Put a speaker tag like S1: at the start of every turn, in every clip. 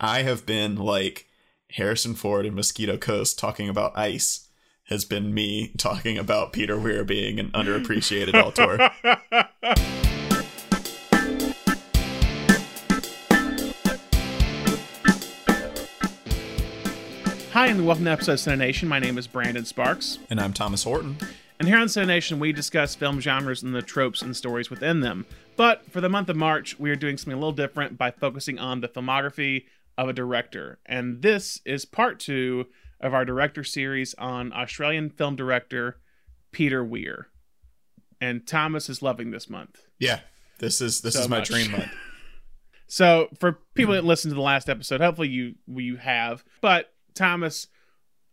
S1: I have been like Harrison Ford in Mosquito Coast talking about ice has been me talking about Peter Weir being an underappreciated auteur.
S2: Hi, and welcome to episode of Cinenation. My name is Brandon Sparks.
S1: And I'm Thomas Horton.
S2: And here on Cinenation, we discuss film genres and the tropes and stories within them. But for the month of March, we are doing something a little different by focusing on the filmography of a director. And this is part two of our director series on Australian film director Peter Weir. And Thomas is loving this month.
S1: Yeah, this is this
S2: So
S1: is my
S2: much.
S1: dream month.
S2: So for people that listened to the last episode, hopefully you you have. But Thomas,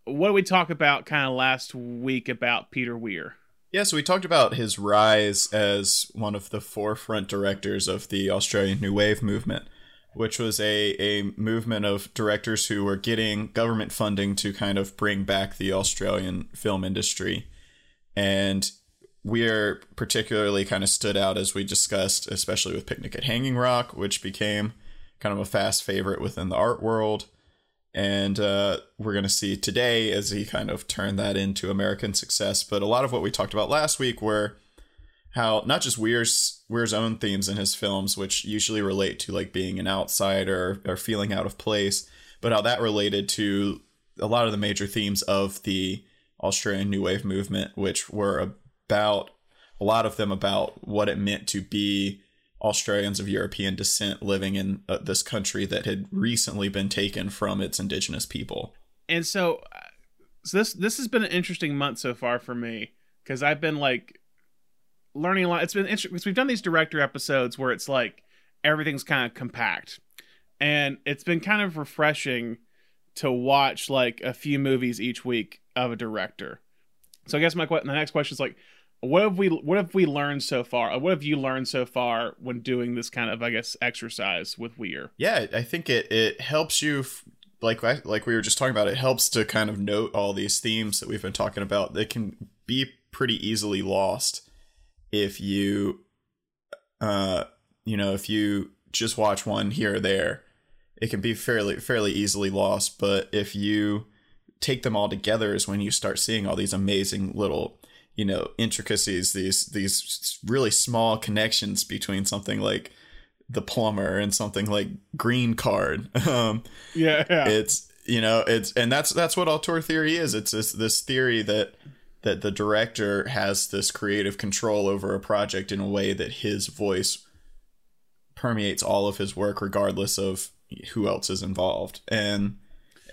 S2: what did we talk about kind of last week about Peter Weir?
S1: Yeah, so we talked about his rise as one of the forefront directors of the Australian New Wave movement, which was a, a movement of directors who were getting government funding to kind of bring back the Australian film industry. And we are particularly kind of stood out as we discussed, especially with Picnic at Hanging Rock, which became kind of a fast favorite within the art world. And uh, we're going to see today as he kind of turned that into American success. But a lot of what we talked about last week were how not just Weir's Weir's own themes in his films, which usually relate to like being an outsider or feeling out of place, but how that related to a lot of the major themes of the Australian New Wave movement, which were about a lot of them about what it meant to be Australians of European descent living in uh, this country that had recently been taken from its indigenous people.
S2: And so, uh, so this this has been an interesting month so far for me because I've been like learning a lot. It's been interesting because we've done these director episodes where it's like everything's kind of compact, and it's been kind of refreshing to watch like a few movies each week of a director. So I guess my the next question is like, what have we what have we learned so far? What have you learned so far when doing this kind of I guess exercise with Weir?
S1: Yeah, I think it it helps you f- like like we were just talking about. It helps to kind of note all these themes that we've been talking about. They can be pretty easily lost if you, uh, you know, if you just watch one here or there. It can be fairly fairly easily lost, but if you take them all together is when you start seeing all these amazing little you know intricacies these these really small connections between something like the plumber and something like green card um
S2: Yeah, yeah.
S1: it's you know it's and that's that's what auteur theory is it's this this theory that that the director has this creative control over a project in a way that his voice permeates all of his work regardless of who else is involved. And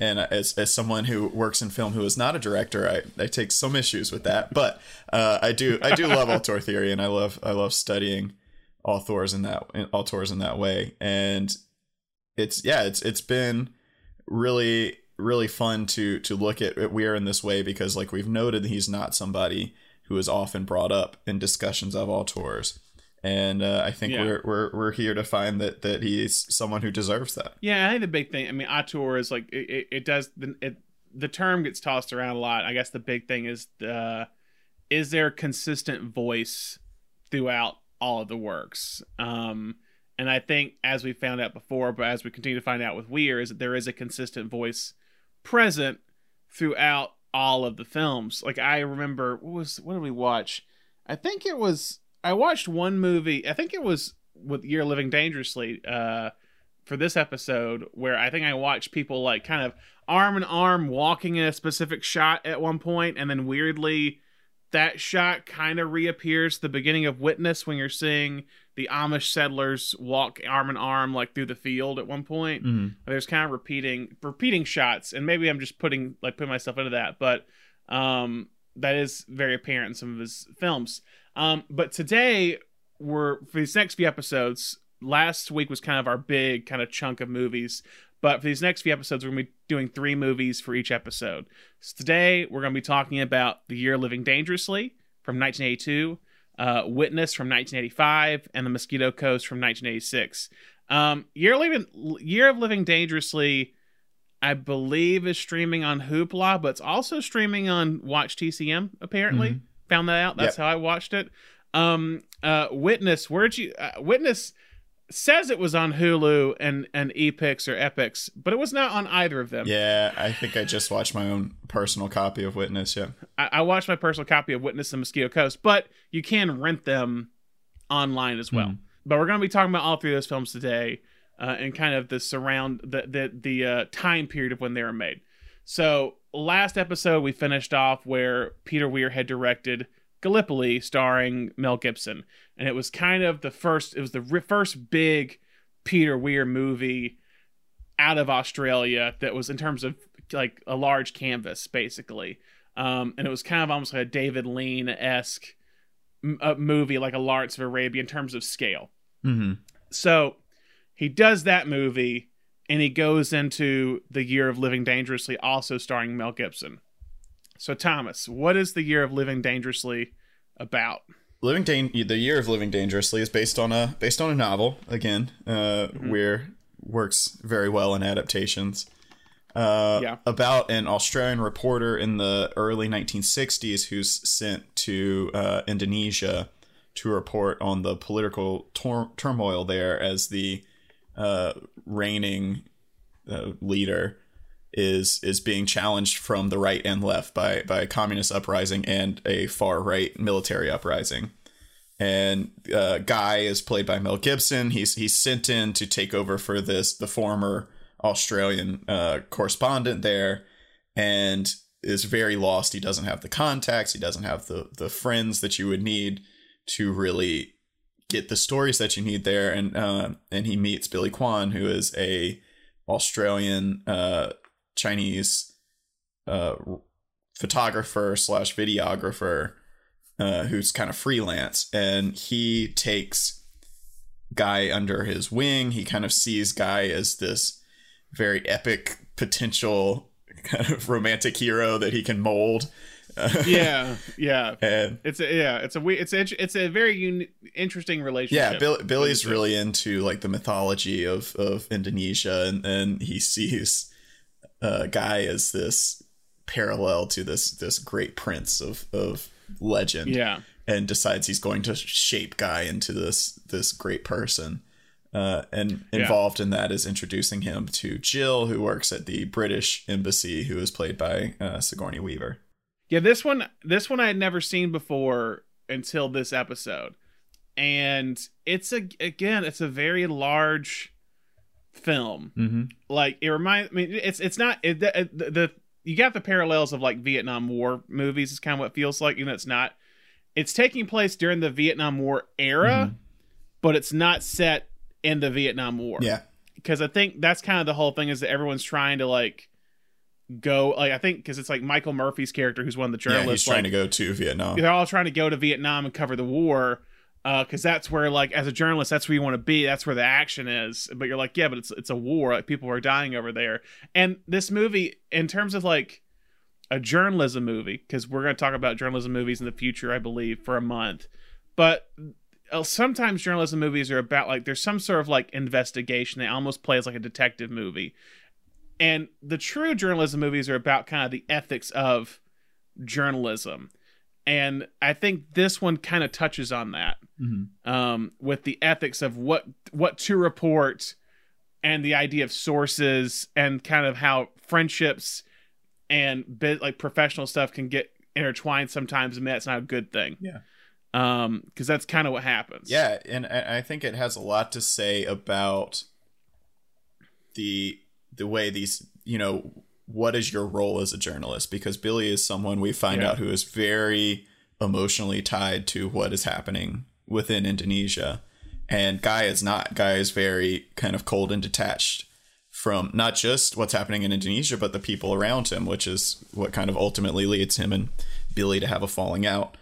S1: and as, as someone who works in film who is not a director i, I take some issues with that. But uh, i do i do love auteur theory and i love i love studying authors in that auteurs in that way. And it's yeah it's it's been really really fun to to look at, at Weir in this way because like we've noted he's not somebody who is often brought up in discussions of auteurs and uh, I think
S2: Yeah.
S1: we're, we're we're here to find that that he's someone who deserves that.
S2: Yeah, I think the big thing. I mean, auteur is like it. It, it does. The, it, the term gets tossed around a lot. I guess the big thing is the is there a consistent voice throughout all of the works. Um, and I think as we found out before, but as we continue to find out with Weir, is that there is a consistent voice present throughout all of the films. Like I remember, what was what did we watch? I think it was I watched one movie. I think it was with You're Living Dangerously. Uh, for this episode where I think I watched people like kind of arm in arm walking in a specific shot at one point, and then weirdly that shot kind of reappears the beginning of Witness when you're seeing the Amish settlers walk arm in arm like through the field at one point. There's kind of repeating repeating shots, and maybe I'm just putting like putting myself into that, but um, that is very apparent in some of his films. Um, but today we're for these next few episodes. Last week was kind of our big kind of chunk of movies, but for these next few episodes, we're gonna be doing three movies for each episode. So today we're gonna be talking about The Year Living Dangerously from 1982, uh, Witness from 1985, and The Mosquito Coast from 1986. Um, Year Living Year of Living Dangerously, I believe, is streaming on Hoopla, but it's also streaming on Watch TCM. Apparently,
S1: Mhm.
S2: found that out. That's
S1: Yep.
S2: how I watched it. Um, uh, Witness, where'd you uh, Witness? Says it was on Hulu and and Epix or Epix, but it was not on either of them.
S1: Yeah, I think I just watched my own personal copy of Witness. Yeah,
S2: I, I watched my personal copy of Witness and Mosquito Coast, but you can rent them online as well.
S1: Mhm.
S2: But we're going to be talking about all three of those films today, uh, and kind of the surround the the the uh, time period of when they were made. So last episode we finished off where Peter Weir had directed Gallipoli, starring Mel Gibson, and it was kind of the first. It was the first big Peter Weir movie out of Australia that was in terms of like a large canvas, basically. Um, and it was kind of almost like a David Lean esque m- uh, movie, like a Lawrence of Arabia in terms of scale.
S1: mm-hmm.
S2: So he does that movie and he goes into the year of living dangerously also starring mel gibson so thomas what is the year of living dangerously about
S1: Living Dan- the year of Living Dangerously is based on a based on a novel again. Uh, Weir works very well in adaptations. Uh,
S2: Yeah.
S1: About an Australian reporter in the early 1960s who's sent to uh, Indonesia to report on the political tor- turmoil there as the uh, reigning uh, leader is is being challenged from the right and left by by a communist uprising and a far right military uprising. And uh, Guy is played by Mel Gibson. He's he's sent in to take over for this the former Australian uh, correspondent there, and is very lost. He doesn't have the contacts. He doesn't have the the friends that you would need to really get the stories that you need there. And uh, and he meets Billy Kwan, who is a Australian uh, Chinese uh, photographer slash videographer uh, who's kind of freelance, and he takes Guy under his wing. He kind of sees Guy as this very epic potential kind of romantic hero that he can mold.
S2: yeah yeah
S1: and
S2: it's a yeah it's a we it's a, it's a very un- interesting relationship
S1: yeah, Bill, Billy's really into like the mythology of of Indonesia, and and he sees uh, Guy as this parallel to this this great prince of of legend.
S2: yeah
S1: and decides he's going to shape Guy into this this great person. Uh, and
S2: Yeah.
S1: involved in that is introducing him to Jill, who works at the British embassy, who is played by uh, Sigourney Weaver.
S2: Yeah, this one this one I had never seen before until this episode. And it's a again, it's a very large film.
S1: Mm-hmm.
S2: Like it reminds I mean it's it's not it, the, the, the you got the parallels of like Vietnam War movies is kind of what it feels like, even though it's not. It's taking place during the Vietnam War era, but it's not set in the Vietnam War
S1: Yeah,
S2: because I think that's kind of the whole thing is that everyone's trying to like go like I think because it's like Michael Murphy's character who's one of the
S1: yeah,
S2: journalists.
S1: he's trying
S2: like,
S1: to go to Vietnam.
S2: they're all trying to go to Vietnam and cover the war because that's where like as a journalist that's where you want to be. That's where the action is. But you're like yeah, but it's it's a war. Like people are dying over there. And this movie, in terms of like a journalism movie, because we're going to talk about journalism movies in the future, I believe, for a month. But uh, sometimes journalism movies are about like there's some sort of like investigation. They almost play as like a detective movie. And the true journalism movies are about kind of the ethics of journalism. And I think this one kind of touches on that
S1: Mhm.
S2: um, with the ethics of what what to report and the idea of sources and kind of how friendships and bit like professional stuff can get intertwined sometimes and that's not a good thing
S1: Yeah.
S2: um because that's kind of what happens
S1: Yeah, and I I think it has a lot to say about the the way these you know what is your role as a journalist? Because Billy is someone we find
S2: Yeah.
S1: out who is very emotionally tied to what is happening within Indonesia. And Guy is not. Guy is very kind of cold and detached from not just what's happening in Indonesia but the people around him which is what kind of ultimately leads him and Billy to have a falling out.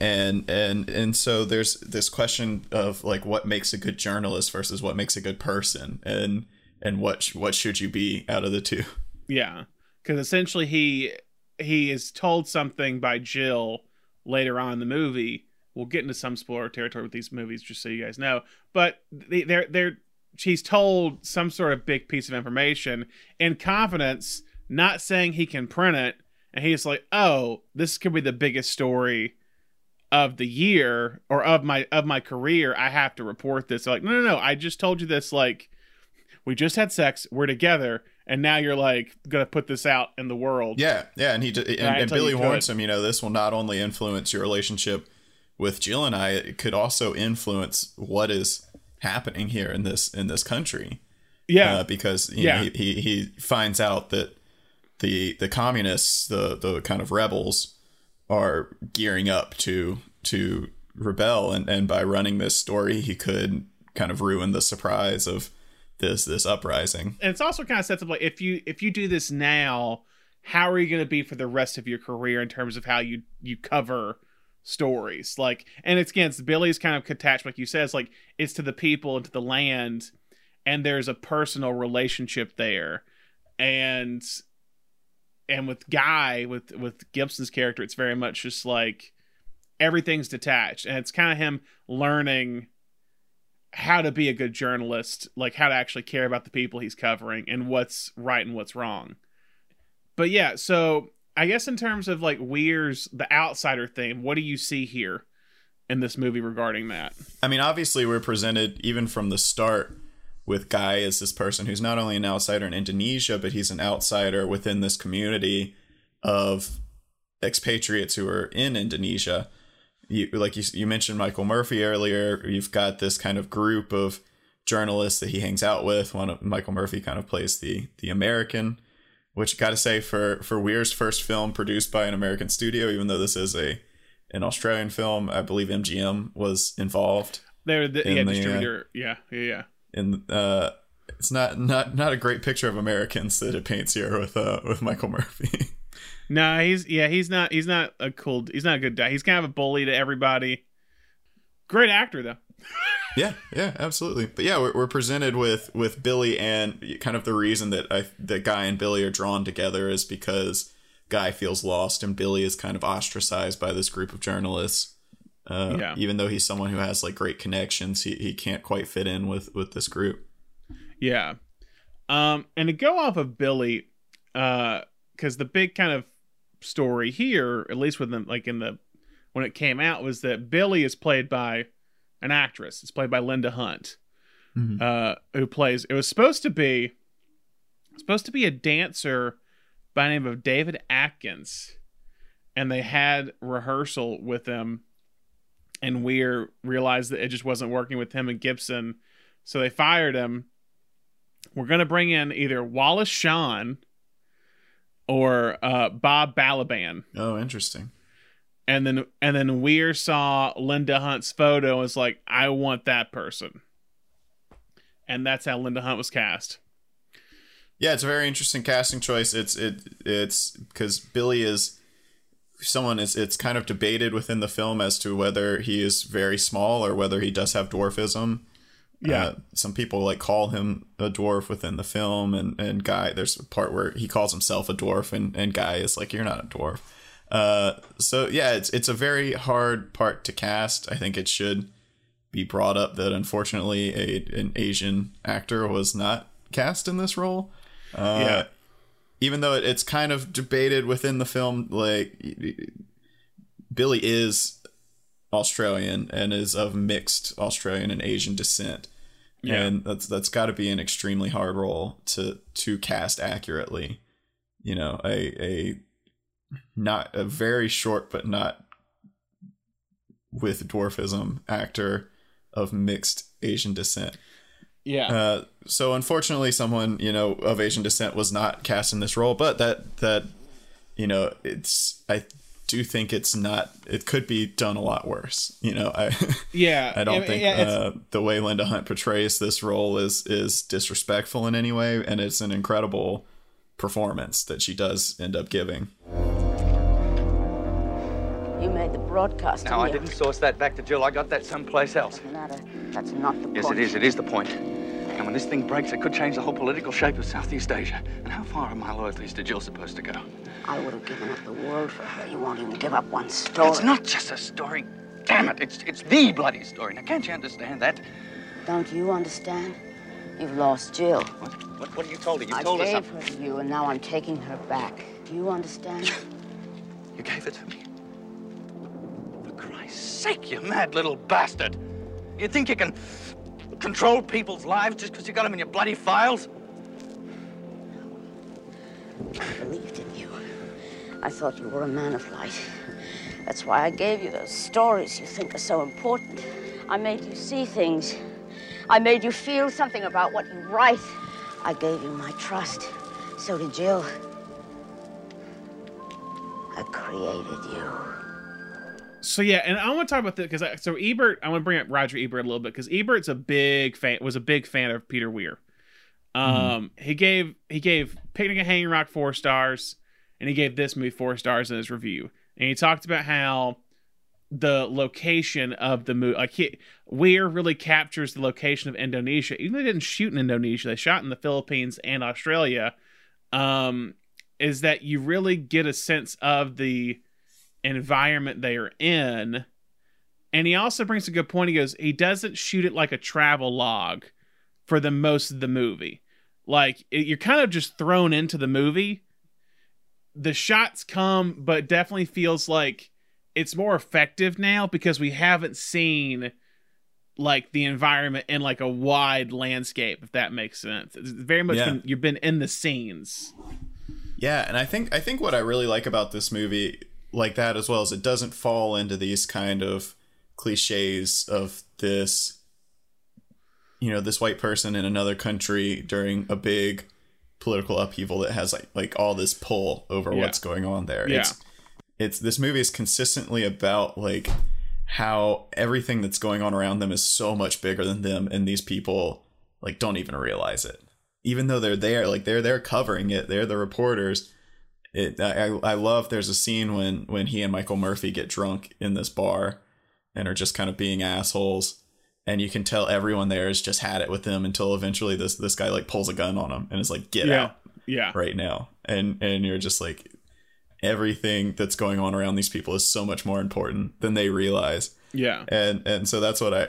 S1: And and and so there's this question of like what makes a good journalist versus what makes a good person? And and what sh- what should you be out of the two
S2: Yeah, because essentially he he is told something by Jill later on in the movie. We'll get into some spoiler territory with these movies, just so you guys know. But they- they're they're she's told some sort of big piece of information in confidence, not saying he can print it, and he's like, "Oh, this could be the biggest story of the year or of my of my career, I have to report this. They're like, no, no, no, I just told you this. Like, we just had sex, we're together, and now you're like gonna put this out in the world.
S1: Yeah, yeah, and he and,
S2: Right,
S1: and Billy warns him. You know, this will not only influence your relationship with Jill and I, it could also influence what is happening here in this in this country.
S2: yeah,
S1: uh, because you
S2: Yeah.
S1: know, he, he he finds out that the the communists, the the kind of rebels, are gearing up to to rebel, and and by running this story, he could kind of ruin the surprise of this this uprising.
S2: and it's also kind of sets up like if you if you do this now, how are you going to be for the rest of your career in terms of how you you cover stories? Like and it's against billy's kind of attached like you said it's like it's to the people and to the land and there's a personal relationship there. And and with guy with with gibson's character it's very much just like everything's detached. And it's kind of him learning how to be a good journalist, like how to actually care about the people he's covering and what's right and what's wrong. But yeah, so I guess in terms of like Weir's the outsider thing, what do you see here in this movie regarding that?
S1: I mean, obviously, we're presented even from the start with Guy as this person who's not only an outsider in Indonesia, but he's an outsider within this community of expatriates who are in Indonesia. You, like you, you mentioned Michael Murphy earlier. You've got this kind of group of journalists that he hangs out with. One of Michael Murphy kind of plays the the American, which got to say for for Weir's first film produced by an American studio, even though this is a an Australian film, I believe MGM was involved
S2: They're the
S1: In
S2: yeah,
S1: the, uh,
S2: distributor. yeah, yeah, yeah.
S1: and uh it's not not not a great picture of Americans that it paints here with uh with Michael Murphy.
S2: No, he's yeah, he's not he's not a cool he's not a good guy. He's kind of a bully to everybody. Great actor though.
S1: yeah, yeah, absolutely. But yeah, we're, we're presented with with Billy and kind of the reason that I that Guy and Billy are drawn together is because Guy feels lost and Billy is kind of ostracized by this group of journalists. Uh,
S2: Yeah.
S1: Even though he's someone who has like great connections, he, he can't quite fit in with with this group.
S2: Yeah. Um, and to go off of Billy, uh, because the big kind of story here, at least with them, like in the when it came out, was that Billy is played by an actress. It's played by Linda Hunt,
S1: Mhm.
S2: uh, who plays. It was supposed to be supposed to be a dancer by the name of David Atkins, and they had rehearsal with him, and Weir realized that it just wasn't working with him and Gibson, so they fired him. We're gonna bring in either Wallace Shawn or uh, Bob Balaban,
S1: Oh, interesting.
S2: and then and then Weir saw Linda Hunt's photo and was like, "I want that person," and that's how Linda Hunt was cast.
S1: Yeah, it's a very interesting casting choice. It's it it's because Billy is someone is it's kind of debated within the film as to whether he is very small or whether he does have dwarfism.
S2: Yeah.
S1: Uh, some people like call him a dwarf within the film and and guy there's a part where he calls himself a dwarf and and guy is like you're not a dwarf. Uh so yeah, it's it's a very hard part to cast. I think it should be brought up that unfortunately a an Asian actor was not cast in this role. Uh,
S2: Yeah.
S1: Even though it, it's kind of debated within the film, like Billy is Australian and is of mixed Australian and Asian descent,
S2: Yeah.
S1: and that's that's got to be an extremely hard role to to cast accurately. You know, a a not a very short but not with dwarfism actor of mixed Asian descent.
S2: Yeah.
S1: Uh, so unfortunately, someone you know of Asian descent was not cast in this role, but that that you know it's I do think it's not it could be done a lot worse. You know, I
S2: yeah.
S1: I don't
S2: Yeah,
S1: think
S2: yeah,
S1: uh, the way Linda Hunt portrays this role is is disrespectful in any way, and it's an incredible performance that she does end up giving.
S3: You made the broadcast.
S4: No, I
S3: didn't
S4: didn't source that back to Jill. I got that someplace else.
S3: you? Matter. That's not the point.
S4: Yes,
S3: point.
S4: it is. It is the point. When this thing breaks, it could change the whole political shape of Southeast Asia. And how far are my loyalties to Jill supposed to go?
S3: I would have given up the world for her. You won't even give up one story.
S4: It's not just a story. Damn it! It's it's the bloody story. Now, can't you understand that?
S3: Don't you understand? You've lost Jill.
S4: What? What, what have you told her? You
S3: I
S4: told her
S3: gave
S4: something.
S3: her to you, and now I'm taking her back. Do you understand?
S4: You gave it to me. For Christ's sake, you mad little bastard. You think you can control people's lives just because you got them in your bloody files?
S3: I believed in you. I thought you were a man of light. That's why I gave you those stories you think are so important. I made you see things. I made you feel something about what you write. I gave you my trust. So did Jill. I created you.
S2: So yeah, and I want to talk about that because so Ebert, I want to bring up Roger Ebert a little bit because Ebert's a big fan, was a big fan of Peter Weir. Um, he gave he gave Picnic at Hanging Rock four stars, and he gave this movie four stars in his review. And he talked about how the location of the movie, like he, Weir really captures the location of Indonesia. Even though they didn't shoot in Indonesia, they shot in the Philippines and Australia. Um, is that you really get a sense of the environment they are in. And he also brings a good point. He goes, he doesn't shoot it like a travel log for the most of the movie. Like it, you're kind of just thrown into the movie. The shots come, but definitely feels like it's more effective now because we haven't seen like the environment in like a wide landscape, if that makes sense. It's very much
S1: Yeah.
S2: been, you've been in the scenes.
S1: Yeah, and I think I think what I really like about this movie, like that as well, as it doesn't fall into these kind of cliches of this, you know, this white person in another country during a big political upheaval that has like like all this pull over
S2: Yeah.
S1: what's going on there.
S2: Yeah.
S1: It's it's this movie is consistently about like how everything that's going on around them is so much bigger than them and these people like don't even realize it even though they're there like they're there covering it they're the reporters it I, I love there's a scene when when he and michael murphy get drunk in this bar and are just kind of being assholes and you can tell everyone there has just had it with them until eventually this this guy like pulls a gun on him and is like get
S2: Yeah.
S1: out
S2: Yeah.
S1: right now and and you're just like everything that's going on around these people is so much more important than they realize
S2: Yeah.
S1: and and so that's what I,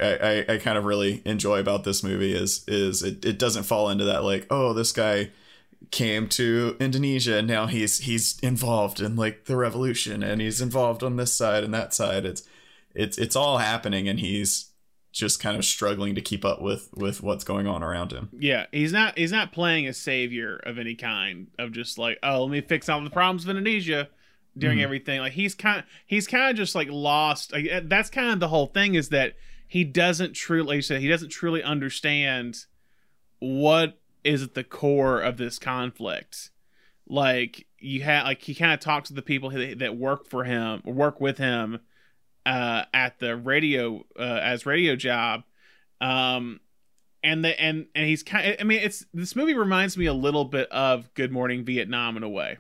S1: I I kind of really enjoy about this movie is is it, it doesn't fall into that like oh this guy came to Indonesia and now he's he's involved in like the revolution and he's involved on this side and that side it's it's it's all happening and he's just kind of struggling to keep up with with what's going on around him
S2: Yeah, he's not he's not playing a savior of any kind of just like, oh, let me fix all the problems of Indonesia during everything. Like he's kind he's kind of just like lost. Like, eh, that's kind of the whole thing is that he doesn't truly like said he doesn't truly understand what is at the core of this conflict. Like you have like he kind of talks to the people that, work for him work with him uh at the radio uh as radio job um and the and and he's kind i mean it's this movie reminds me a little bit of good morning vietnam in a way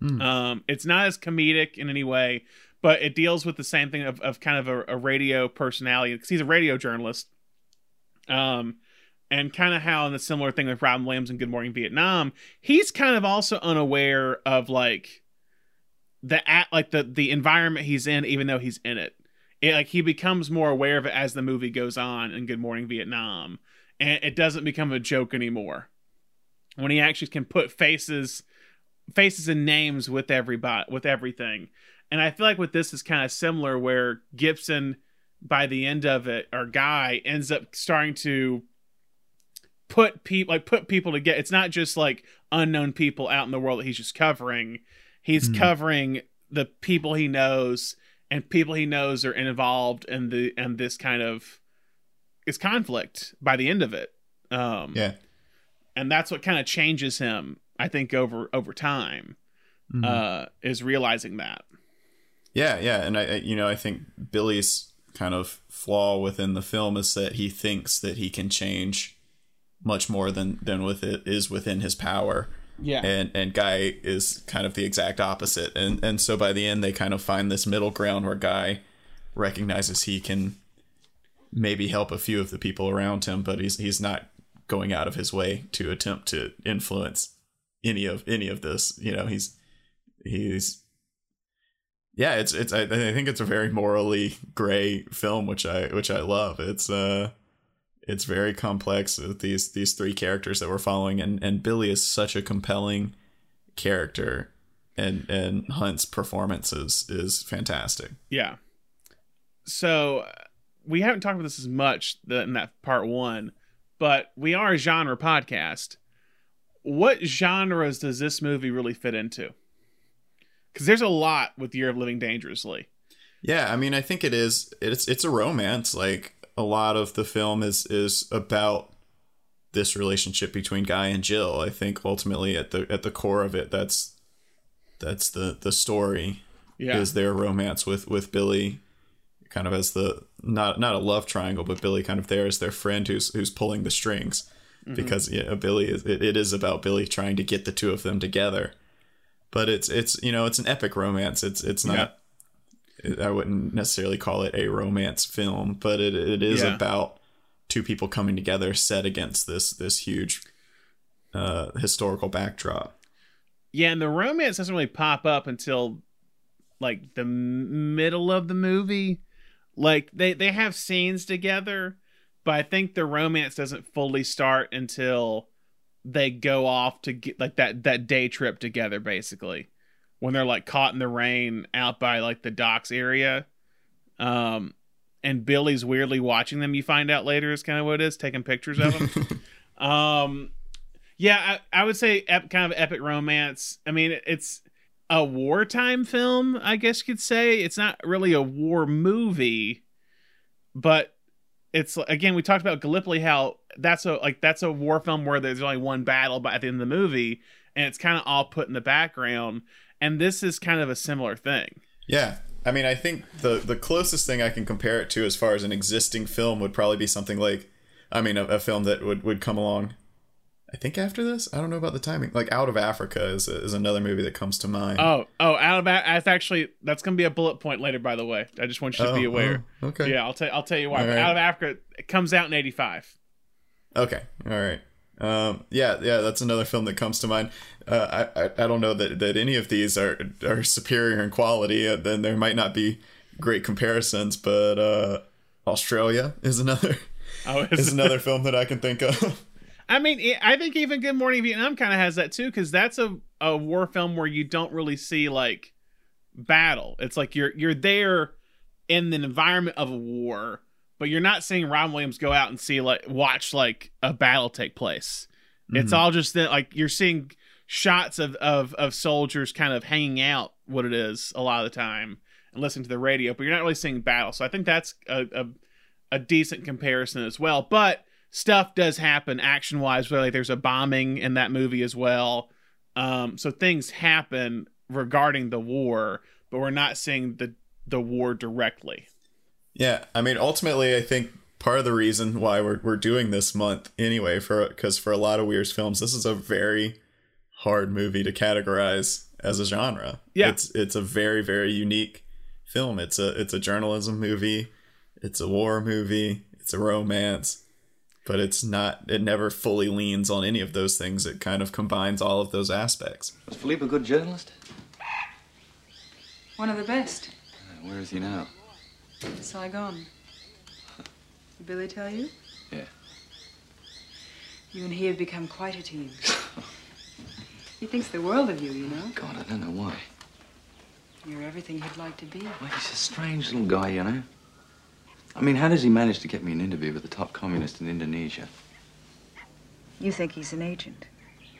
S1: Hmm.
S2: um it's not as comedic in any way but it deals with the same thing of, of kind of a, a radio personality because he's a radio journalist um and kind of how in the similar thing with Robin Williams in Good Morning Vietnam, he's kind of also unaware of like the at like the the environment he's in, even though he's in it. It like he becomes more aware of it as the movie goes on in Good Morning Vietnam, and it doesn't become a joke anymore. When he actually can put faces faces and names with everybody with everything. And I feel like with this is kind of similar where Gibson by the end of it or Guy ends up starting to put people like put people together. It's not just like unknown people out in the world that he's just covering. He's covering the people he knows and people he knows are involved in the and this kind of is conflict by the end of it. Um
S1: yeah
S2: and that's what kind of changes him i think over over time uh is realizing that
S1: Yeah, yeah, and I, I, you know, I think Billy's kind of flaw within the film is that he thinks that he can change much more than than with it is within his power.
S2: yeah
S1: And and Guy is kind of the exact opposite, and and so by the end they kind of find this middle ground where Guy recognizes he can maybe help a few of the people around him, but he's he's not going out of his way to attempt to influence any of any of this. You know, he's he's yeah, it's it's I, I think it's a very morally gray film, which I which I love. It's uh it's very complex with these these three characters that we're following, and and Billy is such a compelling character, and and Hunt's performance is is fantastic.
S2: yeah so we haven't talked about this as much in that part one, but we are a genre podcast. What genres does this movie really fit into? Because there's a lot with Year of Living Dangerously.
S1: Yeah, I mean, I think it is. It's it's a romance. Like a lot of the film is is about this relationship between Guy and Jill. I think ultimately at the at the core of it, that's that's the the story.
S2: Yeah.
S1: Is their romance with with Billy, kind of as the not not a love triangle, but Billy kind of there as their friend who's who's pulling the strings, mm-hmm. because yeah, Billy is it, it is about Billy trying to get the two of them together. But it's it's you know it's an epic romance. It's it's not. I wouldn't necessarily call it a romance film, but it it is
S2: Yeah.
S1: about two people coming together set against this this huge uh historical backdrop.
S2: Yeah, and the romance doesn't really pop up until like the middle of the movie. Like they they have scenes together, but I think the romance doesn't fully start until they go off to get like that that day trip together basically. When they're like caught in the rain out by like the docks area. Um and Billy's weirdly watching them, you find out later is kind of what it is, taking pictures of them. um yeah, I, I would say ep, kind of epic romance. I mean, it's a wartime film, I guess you could say. It's not really a war movie, but it's again we talked about Gallipoli how that's a like that's a war film where there's only one battle but at the end of the movie and it's kind of all put in the background and this is kind of a similar thing.
S1: Yeah. I mean, I think the the closest thing I can compare it to as far as an existing film would probably be something like I mean, a, a film that would, would come along I think after this, I don't know about the timing. Like Out of Africa is is another movie that comes to mind.
S2: Oh, oh, out of that's actually that's gonna be a bullet point later. By the way, I just want you to be
S1: Oh,
S2: aware.
S1: oh, okay.
S2: Yeah, I'll tell I'll tell you why.
S1: Right.
S2: Out of Africa it comes out in '85.
S1: Okay, all right. Um, yeah, yeah, that's another film that comes to mind. Uh, I, I I don't know that, that any of these are are superior in quality. Uh, then there might not be great comparisons, but uh, Australia is another
S2: Oh,
S1: is another film that I can think of.
S2: I mean, I think even Good Morning Vietnam kind of has that too, because that's a, a war film where you don't really see like battle. It's like you're you're there in the environment of a war, but you're not seeing Robin Williams go out and see like watch like a battle take place. It's all just that like you're seeing shots of, of of soldiers kind of hanging out what it is a lot of the time and listening to the radio, but you're not really seeing battle. So I think that's a, a a decent comparison as well. But stuff does happen action wise, like there's a bombing in that movie as well. Um, so things happen regarding the war, but we're not seeing the the war directly.
S1: Yeah, I mean, ultimately, I think part of the reason why we're we're doing this month anyway, for because for a lot of Weir's films, this is a very hard movie to categorize as a genre.
S2: Yeah.
S1: it's it's a very very unique film. It's a it's a journalism movie, it's a war movie, it's a romance, but it's not. It never fully leans on any of those things. It kind of combines all of those aspects.
S4: Was Philippe a good journalist?
S5: One of the best.
S4: Uh, Where is he now?
S5: Saigon. Did Billy tell you?
S4: Yeah.
S5: You and he have become quite a team. he thinks the world of you, you know.
S4: God, I don't know why.
S5: You're everything he'd like to be.
S4: Well, he's a strange little guy, you know. I mean, how does he manage to get me an interview with the top communist in Indonesia?
S5: You think he's an agent.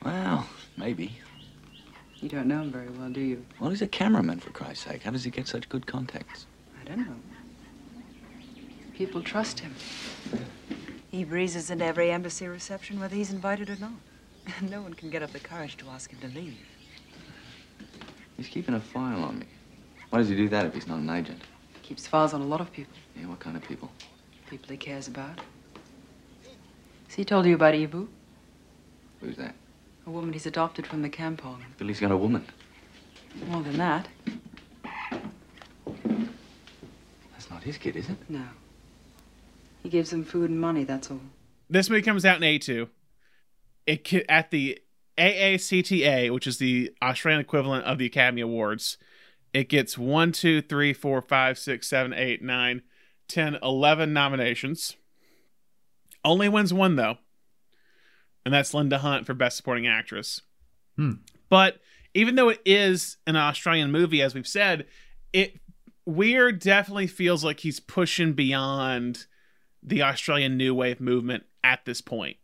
S4: Well, maybe.
S5: You don't know him very well, do you?
S4: Well, he's a cameraman, for Christ's sake. How does he get such good contacts?
S5: I don't know. People trust him. He breezes into every embassy reception, whether he's invited or not. And no one can get up the courage to ask him to leave.
S4: He's keeping a file on me. Why does he do that if he's not an agent?
S5: He Keeps files on a lot of people.
S4: Yeah, what kind of people?
S5: People he cares about. Has he told you about Ibu?
S4: Who's that?
S5: A woman he's adopted from the Kampong.
S4: Billy's got a woman.
S5: More than that.
S4: That's not his kid, is it?
S5: No. He gives them food and money, that's all.
S2: This movie comes out in A2. It at the AACTA, which is the Australian equivalent of the Academy Awards. It gets 1, 2, 3, 4, 5, 6, 7, 8, 9, 10, 11 nominations. Only wins one, though. And that's Linda Hunt for Best Supporting Actress.
S1: Hmm.
S2: But even though it is an Australian movie, as we've said, it Weir definitely feels like he's pushing beyond the Australian New Wave movement at this point.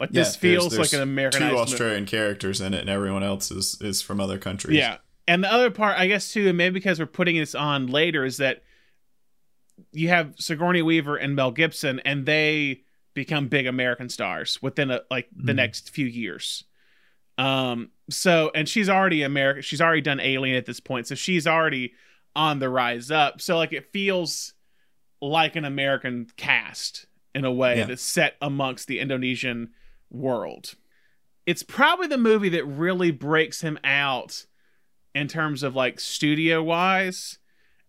S2: Like
S1: Yeah,
S2: this
S1: there's-
S2: feels
S1: there's
S2: like an American.
S1: Two Australian characters in it, and everyone else is is from other countries.
S2: Yeah. And the other part, I guess, too, and maybe because we're putting this on later, is that you have Sigourney Weaver and Mel Gibson, and they become big American stars within a, like the
S1: Mhm.
S2: next few years. Um. So, and she's already American. She's already done Alien at this point, so she's already on the rise up. So, like, it feels like an American cast in a way
S1: Yeah.
S2: that's set amongst the Indonesian world. It's probably the movie that really breaks him out in terms of like studio wise.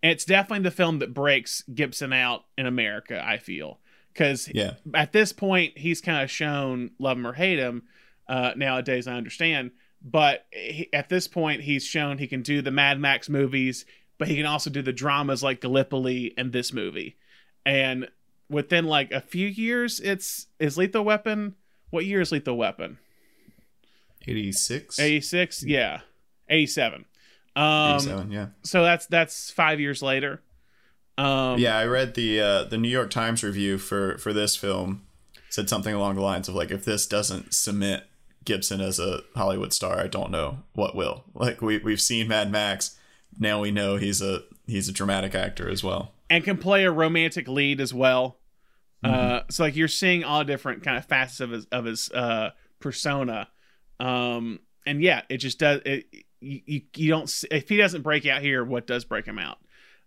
S2: And it's definitely the film that breaks Gibson out in America, I feel. Because
S1: Yeah.
S2: at this point, he's kind of shown love him or hate him. Uh, nowadays, I understand. But he, at this point, he's shown he can do the Mad Max movies, but he can also do the dramas like Gallipoli and this movie. And within like a few years, it's is Lethal Weapon. What year is Lethal Weapon?
S1: Eighty six.
S2: 86 yeah 87 um
S1: Eighty-seven. Yeah.
S2: so that's that's five years later um
S1: yeah, I read the uh, the New York Times review for for this film said something along the lines of like if this doesn't cement Gibson as a Hollywood star, I don't know what will. Like we we've seen Mad Max, now we know he's a he's a dramatic actor as well.
S2: and can play a romantic lead as well. Uh so like you're seeing all different kind of facets of his of his uh persona. Um and yeah it just does it you, you, you don't if he doesn't break out here what does break him out?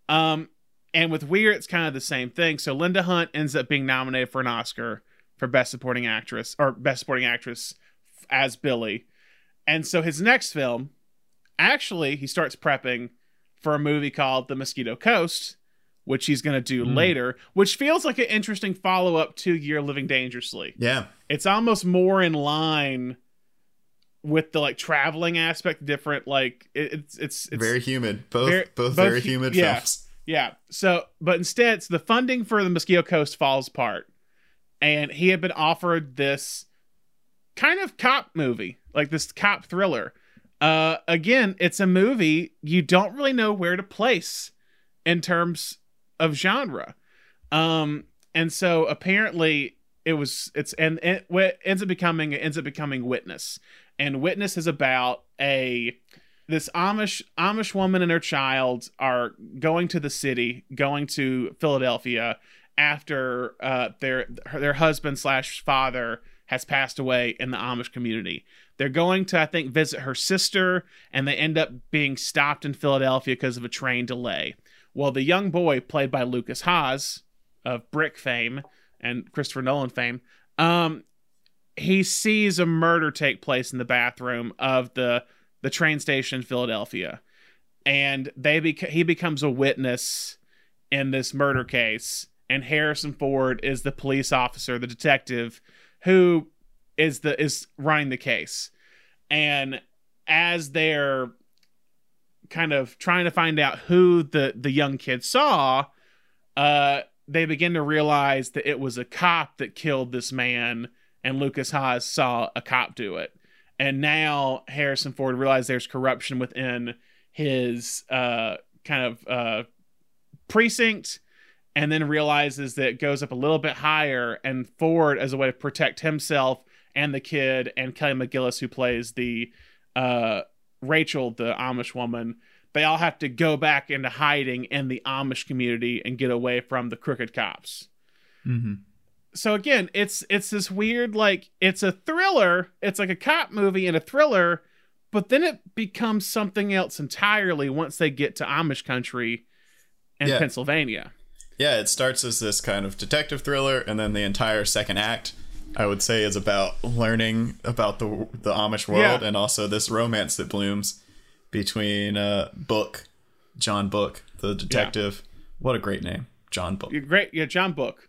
S2: Um and with Weir it's kind of the same thing. So Linda Hunt ends up being nominated for an Oscar for best supporting actress or best supporting actress as Billy. And so his next film actually he starts prepping for a movie called The Mosquito Coast which he's going to do
S1: Mm.
S2: later, which feels like an interesting follow up to Year Living Dangerously.
S1: Yeah.
S2: It's almost more in line with the like traveling aspect, different like it, it's it's it's
S1: very humid. Both
S2: very-
S1: both,
S2: both
S1: very
S2: hu-
S1: humid
S2: yeah.
S1: films.
S2: yeah. So, but instead, it's the funding for the Mosquito Coast falls apart, and he had been offered this kind of cop movie, like this cop thriller. Uh, again, it's a movie you don't really know where to place in terms of genre. Um, and so apparently it was it's and it, ends up becoming it ends up becoming Witness, and Witness is about a this Amish Amish woman and her child are going to the city, going to Philadelphia after uh, their their husband slash father has passed away in the Amish community. They're going to, I think, visit her sister, and they end up being stopped in Philadelphia because of a train delay. Well, the young boy, played by Lukas Haas of Brick fame and Christopher Nolan fame, um, he sees a murder take place in the bathroom of the the train station in Philadelphia, and they bec- he becomes a witness in this murder case. And Harrison Ford is the police officer, the detective, who is the is running the case. And as they're kind of trying to find out who the the young kid saw, uh, they begin to realize that it was a cop that killed this man, and Lukas Haas saw a cop do it. And now Harrison Ford realized there's corruption within his uh, kind of uh, precinct, and then realizes that it goes up a little bit higher. And Ford, as a way to protect himself and the kid, and Kelly McGillis, who plays the uh, Rachel, the Amish woman, they all have to go back into hiding in the Amish community and get away from the crooked cops.
S1: Mm-hmm.
S2: So again, it's it's this weird like it's a thriller, it's like a cop movie and a thriller, but then it becomes something else entirely once they get to Amish country and
S1: Yeah.
S2: Pennsylvania.
S1: Yeah, it starts as this kind of detective thriller, and then the entire second act, I would say, is about learning about the the Amish world
S2: Yeah.
S1: and also this romance that blooms between uh, Book, John Book, the detective. What a great name, John Book,
S2: You're great, yeah, John Book.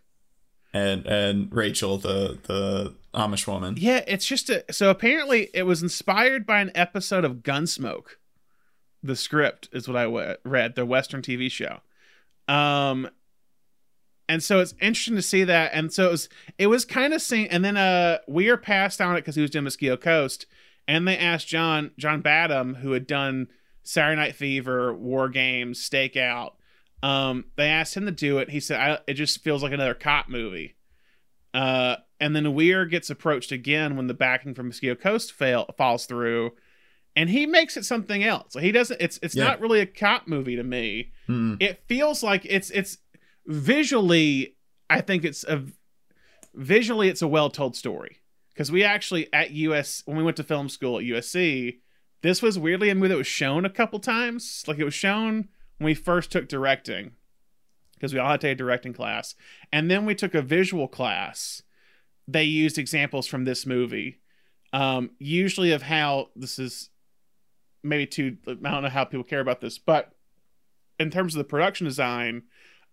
S1: and and Rachel, the the Amish woman.
S2: Yeah, it's just a so apparently it was inspired by an episode of Gunsmoke. The script is what I read, the Western TV show. Um, and so it's interesting to see that. And so it was it was kind of seen. And then uh, Weir passed on it because he was doing Mosquito Coast, and they asked John John Badham, who had done Saturday Night Fever, War Games, Stakeout, Um, they asked him to do it. He said, I, "It just feels like another cop movie." Uh, and then Weir gets approached again when the backing from Mosquito Coast fail falls through, and he makes it something else. He doesn't. It's it's
S1: Yeah.
S2: not really a cop movie to me.
S1: Mm.
S2: It feels like it's it's visually. I think it's a visually it's a well told story because we actually at US when we went to film school at USC, this was weirdly a movie that was shown a couple times. Like it was shown when we first took directing because we all had to take a directing class, and then we took a visual class. They used examples from this movie, um, usually of how this is maybe too. I don't know how people care about this, but in terms of the production design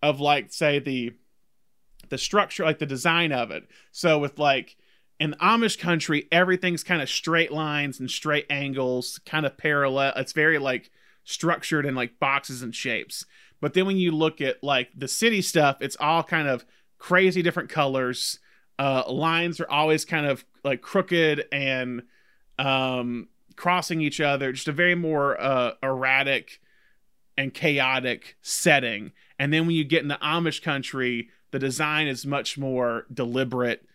S2: of like say the the structure like the design of it. So with like in amish country everything's kind of straight lines and straight angles kind of parallel. It's very like structured in like boxes and shapes. But then when you look at like the city stuff it's all kind of crazy different colors. Uh lines are always kind of like crooked and um crossing each other. Just a very more uh erratic and chaotic setting and then when you get in the amish country the design is much more deliberate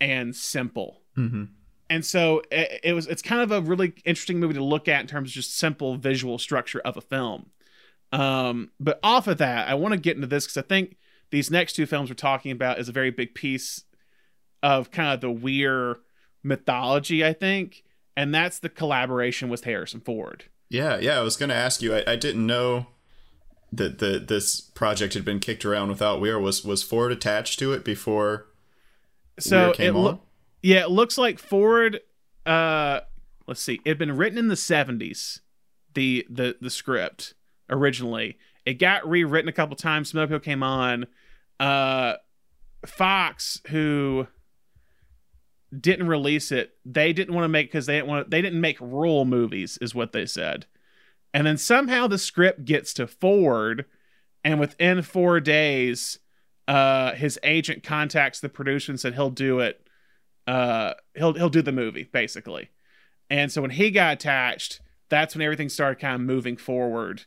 S2: and simple
S1: hmm
S2: and so it, it was it's kind of a really interesting movie to look at in terms of just simple visual structure of a film um but off of that i want to get into this because i think these next two films we're talking about is a very big piece of kind of the weird mythology i think and that's the collaboration with harrison ford
S1: Yeah, yeah. I was going to ask you. I, I didn't know that the this project had been kicked around without Weir. Was was Ford attached to it before
S2: so
S1: Weir came
S2: it
S1: on?
S2: yeah it looks like ford uh let's see it had been written in the 70s the the the script originally it got rewritten a couple times some other people came on uh fox who didn't release it they didn't want to make because they didn't want to, they didn't make rural movies is what they said and then somehow the script gets to ford and within four days uh his agent contacts the producer and said he'll do it uh he'll he'll do the movie basically. And so when he got attached that's when everything started kind of moving forward.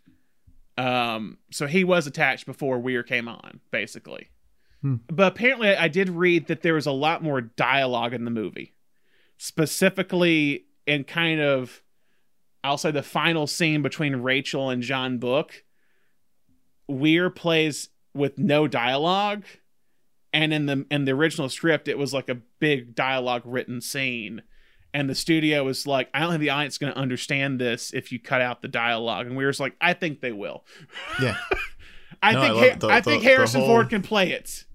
S2: Um so he was attached before weir came on basically. But apparently i did read that there was a lot more dialogue in the movie specifically in kind of i'll say the final scene between rachel and john book weir plays with no dialogue. And in the in the original script it was like a big dialogue written scene. And the studio was like i don't think the audience is going to understand this if you cut out the dialogue. And we were just like i think they will.
S1: Yeah,
S2: i
S1: No,
S2: think Ha-
S1: the-
S2: i think
S1: the
S2: harrison
S1: whole-
S2: ford can play it.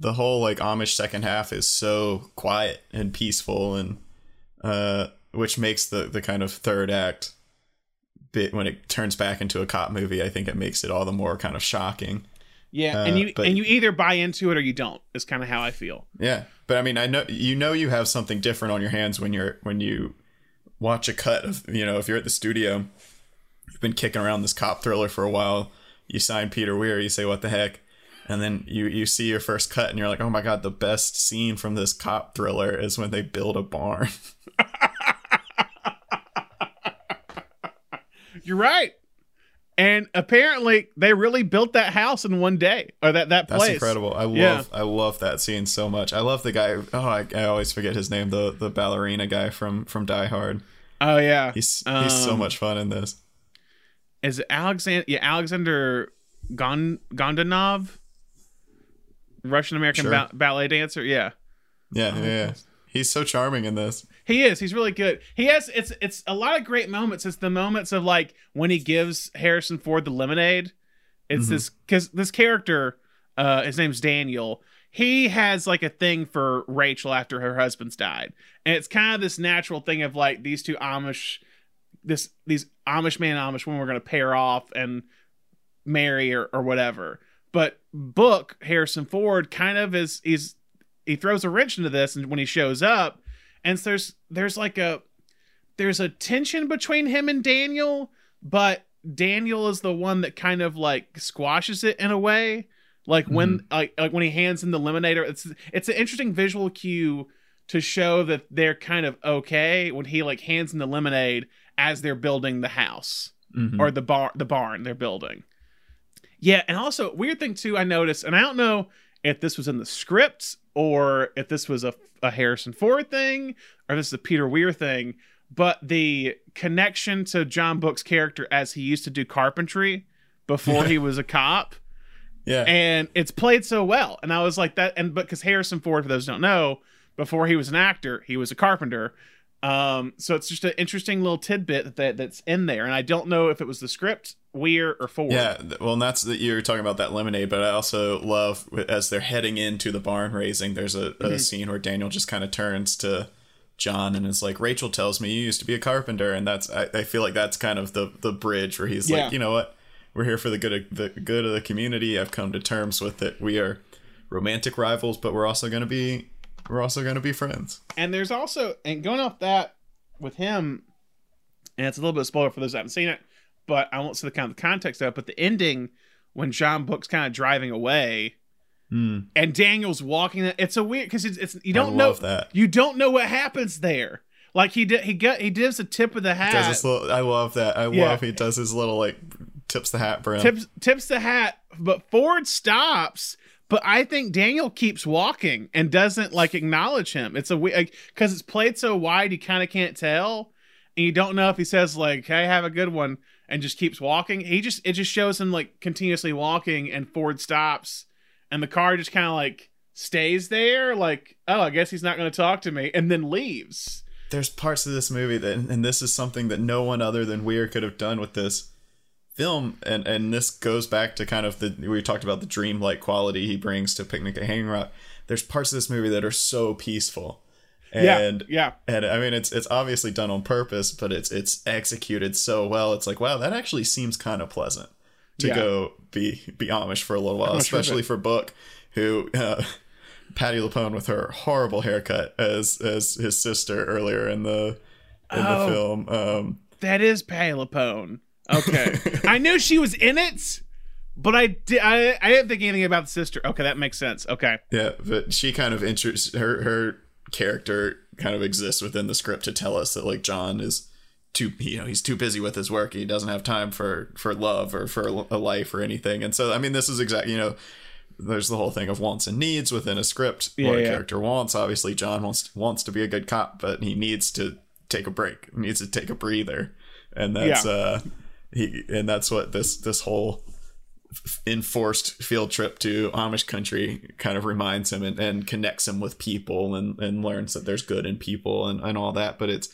S1: The whole like Amish second half is so quiet and peaceful, and uh, which makes the the kind of third act bit when it turns back into a cop movie. I think it makes it all the more kind of shocking.
S2: yeah
S1: Uh,
S2: and you
S1: but-
S2: and you either buy into it or you don't is kind of how i feel
S1: Yeah, but I mean, I know you know you have something different on your hands when you're when you watch a cut of you know if you're at the studio, you've been kicking around this cop thriller for a while. You sign Peter Weir, you say what the heck, and then you you see your first cut and you're like, oh my god, the best scene from this cop thriller is when they build a barn.
S2: you're right and apparently they really built that house in one day or that that place.
S1: That's incredible. I love
S2: Yeah.
S1: I love that scene so much. I love the guy. Oh, I, I always forget his name. The the ballerina guy from from Die Hard.
S2: oh yeah
S1: He's he's so
S2: Um,
S1: much fun in this.
S2: is it Alexander yeah Alexander Gon Gondanov Russian American
S1: Sure.
S2: ba- ballet dancer yeah
S1: Yeah, yeah, yeah. He's so charming in this.
S2: He is. He's really good. He has it's it's a lot of great moments. It's the moments of like when he gives Harrison Ford the lemonade. It's this because this character uh his name's Daniel. He has like a thing for Rachel after her husband's died. And it's kind of this natural thing of like these two Amish this these Amish man and Amish woman were going to pair off and marry or, or whatever. But Book Harrison Ford kind of is he's he throws a wrench into this and when he shows up and so there's there's like a there's a tension between him and Daniel, but Daniel is the one that kind of like squashes it in a way. Like when like, like when he hands him the lemonade, it's it's an interesting visual cue to show that they're kind of okay when he like hands him the lemonade as they're building the house
S1: Mhm.
S2: or the bar the barn they're building. Yeah, and also weird thing too. I noticed, and I don't know if this was in the script or if this was a, a Harrison Ford thing or this is a Peter Weir thing, but the connection to John Book's character as he used to do carpentry before he was a cop.
S1: Yeah.
S2: and it's played so well. And i was like that and but because harrison ford for those who don't know before he was an actor he was a carpenter um so it's just an interesting little tidbit that, that that's in there and i don't know if it was the script weir or ford
S1: Yeah, well, and that's that you're talking about that lemonade, but I also love as they're heading into the barn raising. There's a,
S2: Mm-hmm.
S1: scene where Daniel just kind of turns to John and is like, "Rachel tells me you used to be a carpenter," and that's I, I feel like that's kind of the the bridge where he's
S2: Yeah.
S1: like, you know what, we're here for the good of the good of the community. I've come to terms with it. We are romantic rivals, but we're also gonna be we're also gonna be friends.
S2: and there's also and going off that with him and it's a little bit spoiler for those that haven't seen it but i won't say the kind of context of it but the ending when john book's kind of driving away hmm. and daniel's walking it's a weird because it's, it's you don't know
S1: that.
S2: you don't know what happens there like he did he got he gives a tip of the hat
S1: Does little? I love that. I
S2: Yeah.
S1: love he does his little like tips the hat brim.
S2: tips tips the hat but ford stops but i think daniel keeps walking and doesn't like acknowledge him. It's a because it's played so wide you kind of can't tell. And you don't know if he says like hey have a good one and just keeps walking. He just it just shows him like continuously walking and ford stops. And the car just kind of like stays there like oh i guess he's not going to talk to me and then leaves.
S1: There's parts of this movie that and this is something that no one other than Weir could have done with this film and and this goes back to kind of the we talked about the dreamlike quality he brings to Picnic at Hanging Rock there's parts of this movie that are so peaceful and
S2: yeah yeah
S1: and I mean it's it's obviously done on purpose but it's it's executed so well it's like wow that actually seems kind of pleasant to
S2: Yeah.
S1: go be be Amish for a little while especially
S2: bit.
S1: for Book who uh, Patti LuPone with her horrible haircut as as his sister earlier in the in
S2: Oh.
S1: the film. Um,
S2: That is Patti LuPone. Okay, I knew she was in it, but I did. I, I didn't think anything about the sister. Okay, that makes sense. Okay,
S1: yeah, but she kind of interests her her character kind of exists within the script to tell us that like John is too you know he's too busy with his work he doesn't have time for for love or for a life or anything and so i mean this is exactly you know there's the whole thing of wants and needs within a script
S2: Yeah,
S1: what a
S2: yeah.
S1: character wants obviously john wants wants to be a good cop but he needs to take a break he needs to take a breather and that's
S2: Yeah.
S1: uh he and that's what this this whole enforced field trip to amish country kind of reminds him and, and connects him with people and and learns that there's good in people and, and all that. But it's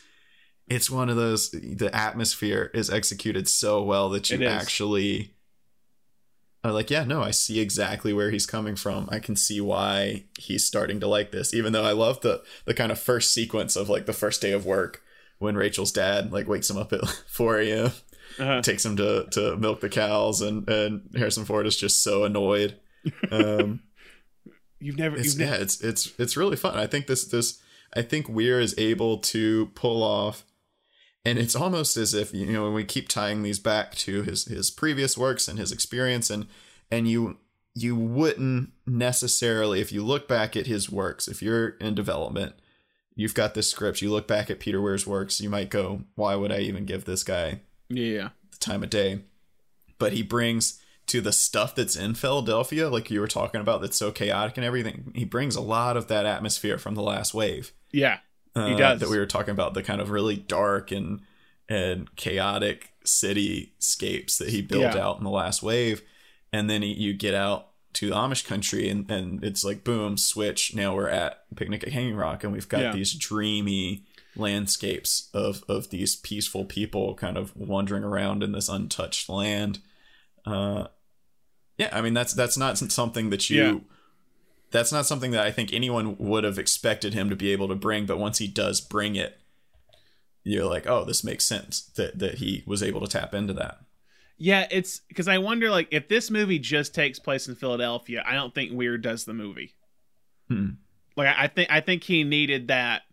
S1: it's one of those the atmosphere is executed so well that you actually are like yeah no i see exactly where he's coming from. I can see why he's starting to like this even though i love the the kind of first sequence of like the first day of work when rachel's dad like wakes him up at 4 a.m
S2: Uh-huh.
S1: takes him to to milk the cows and and harrison ford is just so annoyed um
S2: you've never.
S1: it's
S2: You've never
S1: yeah it's it's it's really fun i think this this i think weir is able to pull off and it's almost as if you know when we keep tying these back to his his previous works and his experience and and you you wouldn't necessarily if you look back at his works if you're in development you've got this script you look back at peter weir's works you might go why would i even give this guy
S2: yeah.
S1: the time of day. But he brings to the stuff that's in Philadelphia, like you were talking about, that's so chaotic and everything. He brings a lot of that atmosphere from the last wave.
S2: Yeah.
S1: uh,
S2: He does.
S1: that we were talking about, the kind of really dark and and chaotic cityscapes that he built
S2: Yeah.
S1: out in the last wave, and then he, you get out to the Amish country, and and it's like boom, switch. Now we're at Picnic at Hanging Rock, and we've got
S2: Yeah.
S1: these dreamy landscapes of of these peaceful people kind of wandering around in this untouched land. Uh, yeah, I mean that's that's not something that you.
S2: Yeah.
S1: That's not something that I think anyone would have expected him to be able to bring, but once he does bring it, you're like, oh, this makes sense that that he was able to tap into that.
S2: Yeah, it's because I wonder, like, if this movie just takes place in Philadelphia, I don't think Weir does the movie.
S1: Hmm.
S2: Like, I I think I think he needed that.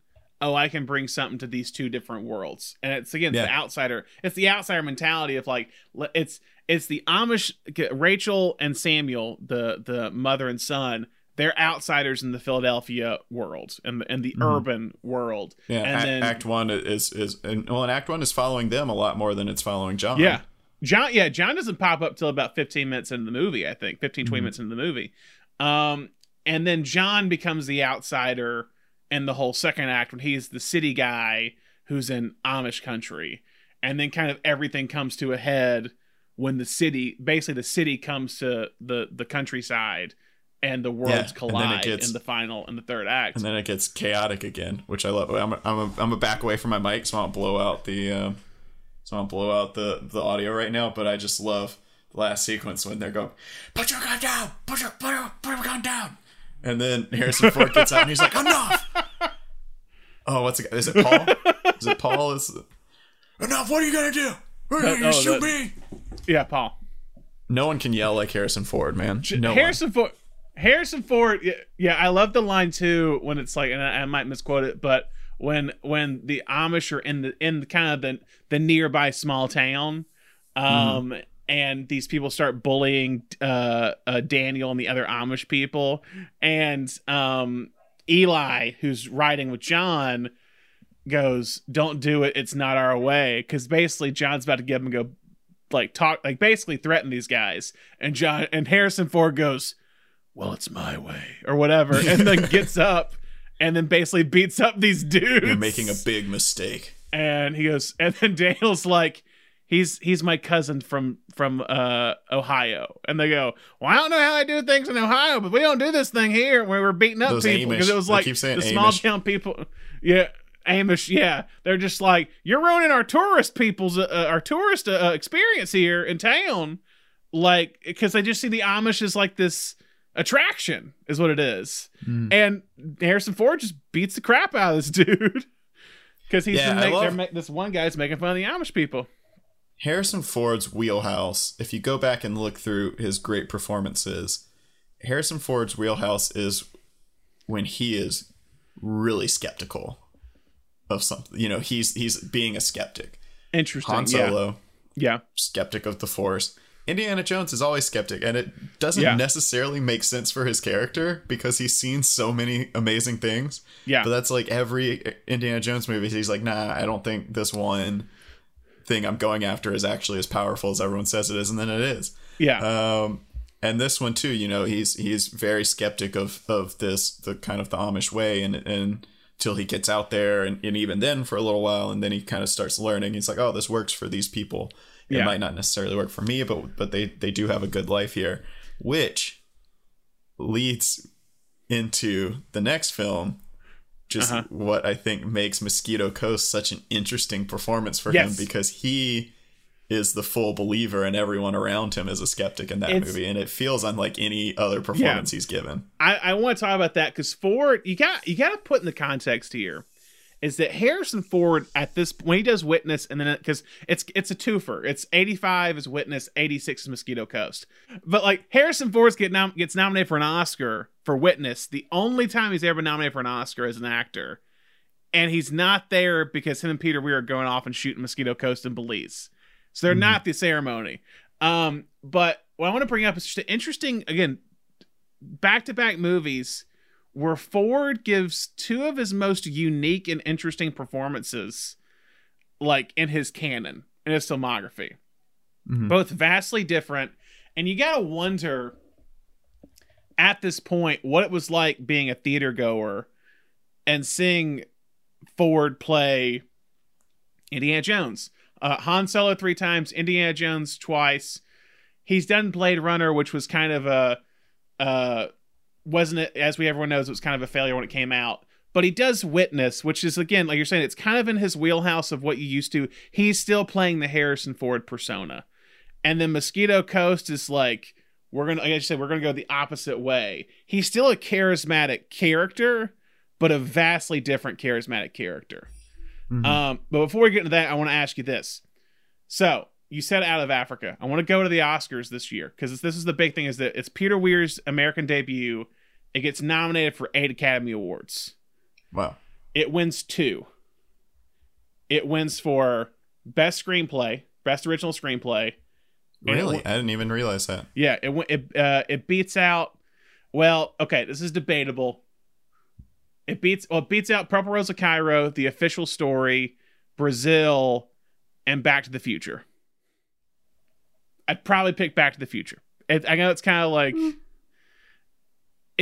S2: Oh, I can bring something to these two different worlds, and it's again it's the outsider. It's the outsider mentality of like it's it's the Amish Rachel and Samuel, the the mother and son. They're outsiders in the Philadelphia world and the, and the urban world.
S1: Mm-hmm. Yeah,
S2: and
S1: Act,
S2: then
S1: Act One is is and, well, and Act One is following them a lot more than it's following John.
S2: yeah, John, yeah, John doesn't pop up till about 15 minutes into the movie, I think, 15, 20
S1: Mhm.
S2: minutes into the movie. Um, and then John becomes the outsider in the whole second act when he's the city guy who's in Amish country. And then kind of everything comes to a head when the city, basically the city comes to the, the countryside and the worlds
S1: it
S2: collide
S1: gets-
S2: in the final, in the third act.
S1: and then it gets chaotic again, which I love. I'm a, I'm a, I'm gonna back away from my mic, so I don't blow out the um, so I don't blow out the the audio right now. But I just love the last sequence when they're going, "Put your gun down! Put your put your, put your gun down!" And then Harrison Ford gets out and he's like, "Enough!" Oh, what's it? Is it Paul? Is it Paul? Is enough? What are you gonna do? Are you
S2: That-
S1: gonna
S2: oh,
S1: shoot
S2: that-
S1: me?
S2: yeah, Paul.
S1: No one can yell like Harrison Ford, man. No one.
S2: Harrison Ford. Harrison Ford. Yeah, yeah, I love the line too when it's like, and I, I might misquote it, but when when the Amish are in the in the kind of the the nearby small town, um, and these people start bullying uh, uh Daniel and the other Amish people, and um Eli, who's riding with John, goes, "Don't do it. It's not our way." Because basically, John's about to give him go like talk like basically threaten these guys and john and harrison ford goes well it's my way or whatever and then gets up and then basically beats up these dudes
S1: You're making a big mistake.
S2: and he goes and then daniel's like he's he's my cousin from from uh ohio. And they go well i don't know how they do things in ohio but we don't do this thing here. Where we're beating up
S1: Those
S2: people because it was like the small town people yeah Amish, yeah, they're just like you're ruining our tourist people's uh, uh, our tourist uh, experience here in town, like because they just see the Amish as like this attraction, is what it is.
S1: Hmm.
S2: And Harrison Ford just beats the crap out of this dude. Because he's
S1: Yeah,
S2: make,
S1: love-
S2: this one guy's making fun of the Amish people.
S1: Harrison Ford's wheelhouse, if you go back and look through his great performances, Harrison Ford's wheelhouse is when he is really skeptical of something. You know, he's he's being a skeptic.
S2: Interesting,
S1: Han
S2: yeah,
S1: Solo,
S2: yeah,
S1: skeptic of the Force. Indiana Jones is always skeptic, and it doesn't
S2: Yeah.
S1: necessarily make sense for his character because he's seen so many amazing things.
S2: yeah,
S1: But that's like every Indiana Jones movie. He's like, nah, I don't think this one thing I'm going after is actually as powerful as everyone says it is, and then it is.
S2: yeah,
S1: Um, and this one too, you know, he's he's very skeptic of of this the kind of the Amish way, and and till he gets out there, and, and even then for a little while, and then he kind of starts learning. He's like, oh, this works for these people. It
S2: Yeah.
S1: might not necessarily work for me, but but they they do have a good life here, which leads into the next film. Just
S2: Uh-huh.
S1: what I think makes Mosquito Coast such an interesting performance for
S2: Yes.
S1: him because he is the full believer and everyone around him is a skeptic in that
S2: It's-
S1: movie and it feels unlike any other performance he's given
S2: I, I want to talk about that because Ford, you got you got to put in the context here, is that Harrison Ford at this when he does Witness and then because it's it's a twofer. It's eighty five is Witness, eighty six is Mosquito Coast. But like Harrison Ford get nom- gets nominated for an Oscar for Witness. The only time he's ever been nominated for an Oscar as an actor, and he's not there because him and Peter Weir are going off and shooting Mosquito Coast in Belize. So they're not the ceremony. Um, but what I want to bring up is just an interesting again back to back movies where Ford gives two of his most unique and interesting performances, like in his canon, in his filmography.
S1: Mhm.
S2: Both vastly different. And you gotta wonder at this point what it was like being a theater goer and seeing Ford play Indiana Jones. Uh, Han Solo three times, Indiana Jones twice. He's done Blade Runner, which was kind of a uh wasn't it as we everyone knows it was kind of a failure when it came out but he does witness which is again like you're saying it's kind of in his wheelhouse of what you used to he's still playing the harrison ford persona and then mosquito coast is like we're gonna like i said we're gonna go the opposite way he's still a charismatic character but a vastly different charismatic character
S1: Mhm.
S2: um but before we get into that i want to ask you this so you said out of Africa. I want to go to the Oscars this year because this is the big thing: is that it's Peter Weir's American debut. It gets nominated for eight Academy Awards.
S1: wow
S2: It wins two. It wins for best screenplay, best original screenplay. And it
S1: really i didn't even realize that
S2: Yeah, it it uh, it beats out. Well, okay, this is debatable. It beats well, it beats out Purple Rose of Cairo, The Official Story, Brazil, and Back to the Future. I'd probably pick Back to the Future. It, I know it's kind of like it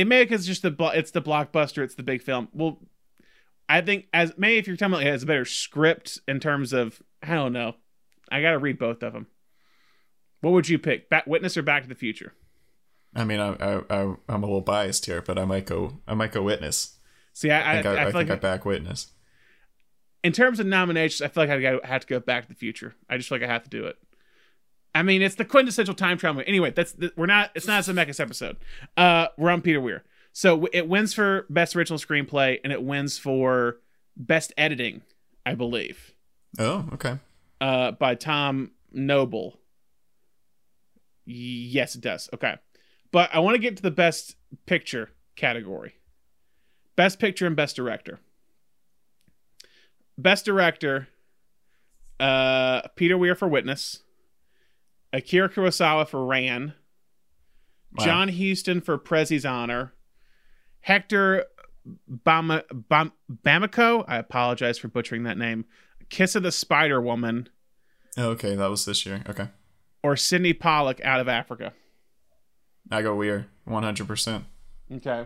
S2: may because just the it's the blockbuster, it's the big film. Well, I think as May, if you're talking about it has a better script in terms of I don't know. I got to read both of them. What would you pick? Back, Witness or Back to the Future?
S1: I mean, I, I, I I'm a little biased here, but I might go I might go Witness.
S2: See, I,
S1: I think I,
S2: I,
S1: I, think I back Witness.
S2: in terms of nominations, I feel like I gotta- have to go Back to the Future. I just feel like I have to do it. I mean, it's the quintessential time travel. movie. Anyway, that's the, we're not. It's not a Zemeckis episode. Uh, we're on Peter Weir. So it wins for best original screenplay and it wins for best editing, I believe,
S1: Oh, okay.
S2: uh, by Thom Noble. Yes, it does. Okay, but I want to get to the best picture category. Best picture and best director. Best director, uh, Peter Weir for Witness, Akira Kurosawa for Ran,
S1: Wow.
S2: John Huston for Prizzi's Honor, Hector Bama, Bam, Bamako, I apologize for butchering that name, Kiss of the Spider Woman,
S1: Oh, okay, that was this year. Okay.
S2: or Sydney Pollack out of Africa.
S1: I go Weir, 100%.
S2: Okay.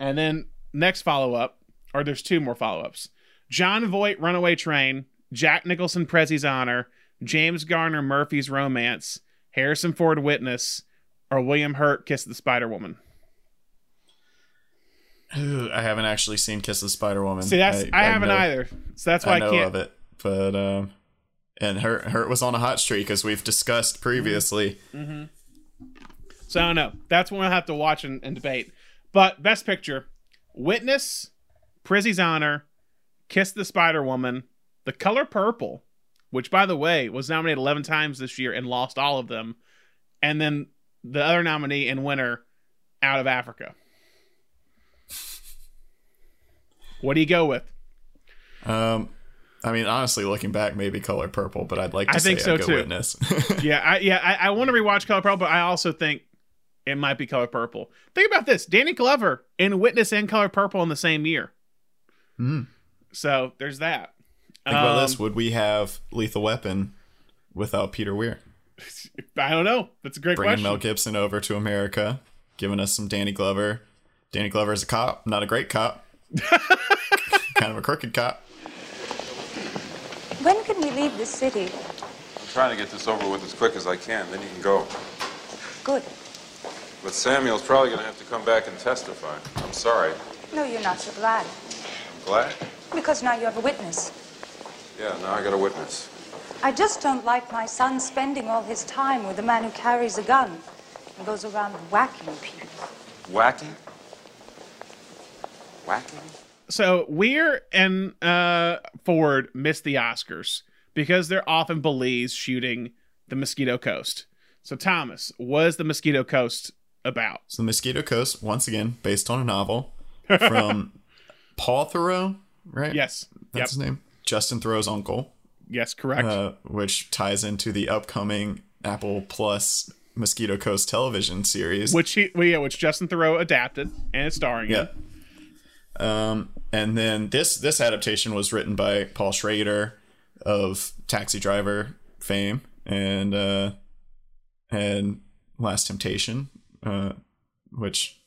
S2: And then next follow up, or there's two more follow ups. Jon Voight, Runaway Train, Jack Nicholson, Prizzi's Honor, James Garner, Murphy's Romance, Harrison Ford, Witness, or William Hurt, Kiss the Spider Woman.
S1: I haven't actually seen Kiss the Spider Woman.
S2: See, that's I, haven't
S1: know-
S2: either, so that's why
S1: I
S2: I,
S1: know
S2: can't.
S1: of it, but um, and Hurt Hurt was on a hot streak as we've discussed previously. Mm-hmm.
S2: So I don't know. That's one I have to watch and, and debate. But best picture, Witness, Prizzi's Honor, Kiss the Spider Woman, The Color Purple, which by the way was nominated 11 times this year and lost all of them, and then the other nominee and winner, Out of Africa. What do you go with?
S1: Um, I mean, honestly, looking back, maybe Color Purple, but I'd like to
S2: I think so, too.
S1: Witness.
S2: yeah, I, yeah, I, I want to rewatch Color Purple, but I also think it might be Color Purple. Think about this: Danny Glover in Witness and Color Purple in the same year.
S1: Hmm.
S2: So there's that.
S1: Think about
S2: Um,
S1: this: Would we have Lethal Weapon without Peter Weir?
S2: I don't know. That's a great
S1: Bringing
S2: question.
S1: Mel Gibson over to America, giving us some Danny Glover. Danny Glover is a cop, not a great cop, kind of a crooked cop.
S6: When can we leave this city?
S7: I'm trying to get this over with as quick as I can, then you can go.
S6: Good.
S7: But Samuel's probably going to have to come back and testify. I'm sorry.
S6: No, you're not so glad.
S7: I'm glad.
S6: Because now you have a witness.
S7: Yeah, now I got a witness.
S6: I just don't like my son spending all his time with a man who carries a gun and goes around whacking people.
S7: Whacking? Whacking?
S2: So Weir and uh, Ford miss the Oscars because they're off in Belize shooting the Mosquito Coast. So Thomas, what is the Mosquito Coast about?
S1: So the Mosquito Coast, once again, based on a novel from Paul Theroux, right?
S2: Yes.
S1: that's
S2: yep.
S1: his name. Justin Theroux's uncle,
S2: Yes, correct.
S1: uh, which ties into the upcoming Apple Plus Mosquito Coast television series.
S2: which he, well, yeah, which Justin Theroux adapted and is starring
S1: yeah.
S2: in.
S1: Um, and then this this adaptation was written by Paul Schrader of Taxi Driver fame and uh, and Last Temptation, uh, which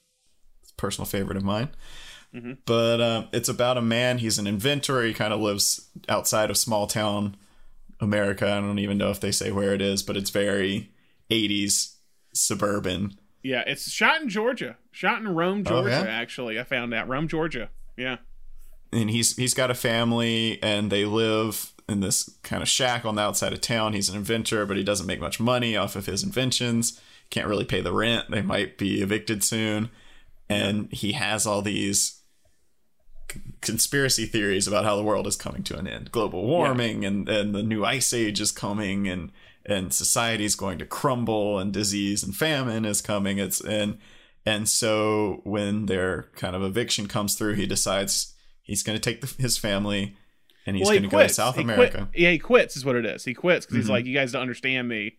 S1: is a personal favorite of mine. But um, it's about a man. He's an inventor. He kind of lives outside of small town America. I don't even know if they say where it is, but it's very 80s suburban.
S2: Yeah, it's shot in Georgia. Shot in Rome, Georgia,
S1: Oh, yeah?
S2: actually. I found out. Rome, Georgia. Yeah.
S1: and he's he's got a family and they live in this kind of shack on the outside of town. He's an inventor, but he doesn't make much money off of his inventions. Can't really pay the rent. They might be evicted soon. And he has all these c- conspiracy theories about how the world is coming to an end. Global warming and, and the new ice age is coming and and society is going to crumble and disease and famine is coming. It's and and so when their kind of eviction comes through, he decides he's going to take the, his family and he's
S2: well, he
S1: going to go to. South
S2: He quit-
S1: America. Mm-hmm.
S2: yeah, he quits is what it is. He quits because he's like, you guys don't understand me.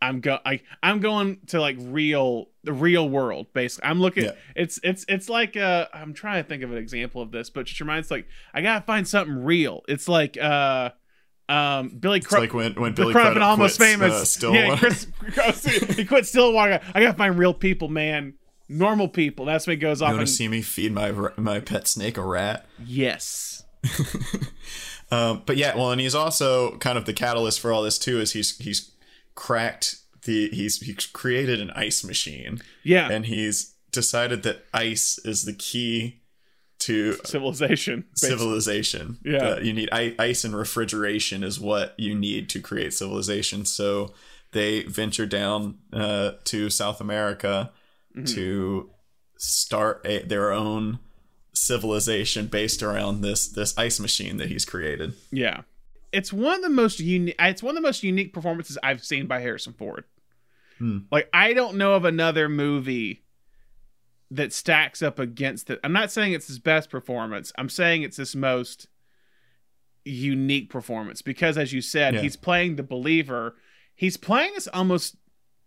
S2: I'm go I I'm going to like real the real world basically. I'm looking
S1: Yeah.
S2: it's it's it's like uh I'm trying to think of an example of this, but just reminds like I gotta find something real. It's like uh Um, Billy
S1: It's
S2: Crudup.
S1: like when when Billy
S2: Crudup almost
S1: quits,
S2: famous.
S1: uh, Stillwater.
S2: Yeah, Chris, he quit Stillwater. I gotta find real people, man. Normal people. That's when he goes
S1: you
S2: off.
S1: want to
S2: And,
S1: see me feed my my pet snake a rat?
S2: yes.
S1: Um, but yeah, well, and he's also kind of the catalyst for all this too. Is he's he's cracked the he's created an ice machine,
S2: Yeah.
S1: and he's decided that ice is the key to
S2: Civilization. basically.
S1: civilization.
S2: Yeah.
S1: That you need ice and refrigeration is what you need to create civilization. So they venture down uh, to South America
S2: Mm-hmm.
S1: to start a, their own civilization based around this this ice machine that he's created.
S2: Yeah. It's one of the most unique it's one of the most unique performances I've seen by Harrison Ford.
S1: Hmm.
S2: Like I don't know of another movie that stacks up against it. I'm not saying it's his best performance. I'm saying it's his most unique performance because as you said,
S1: Yeah.
S2: he's playing the believer. He's playing this almost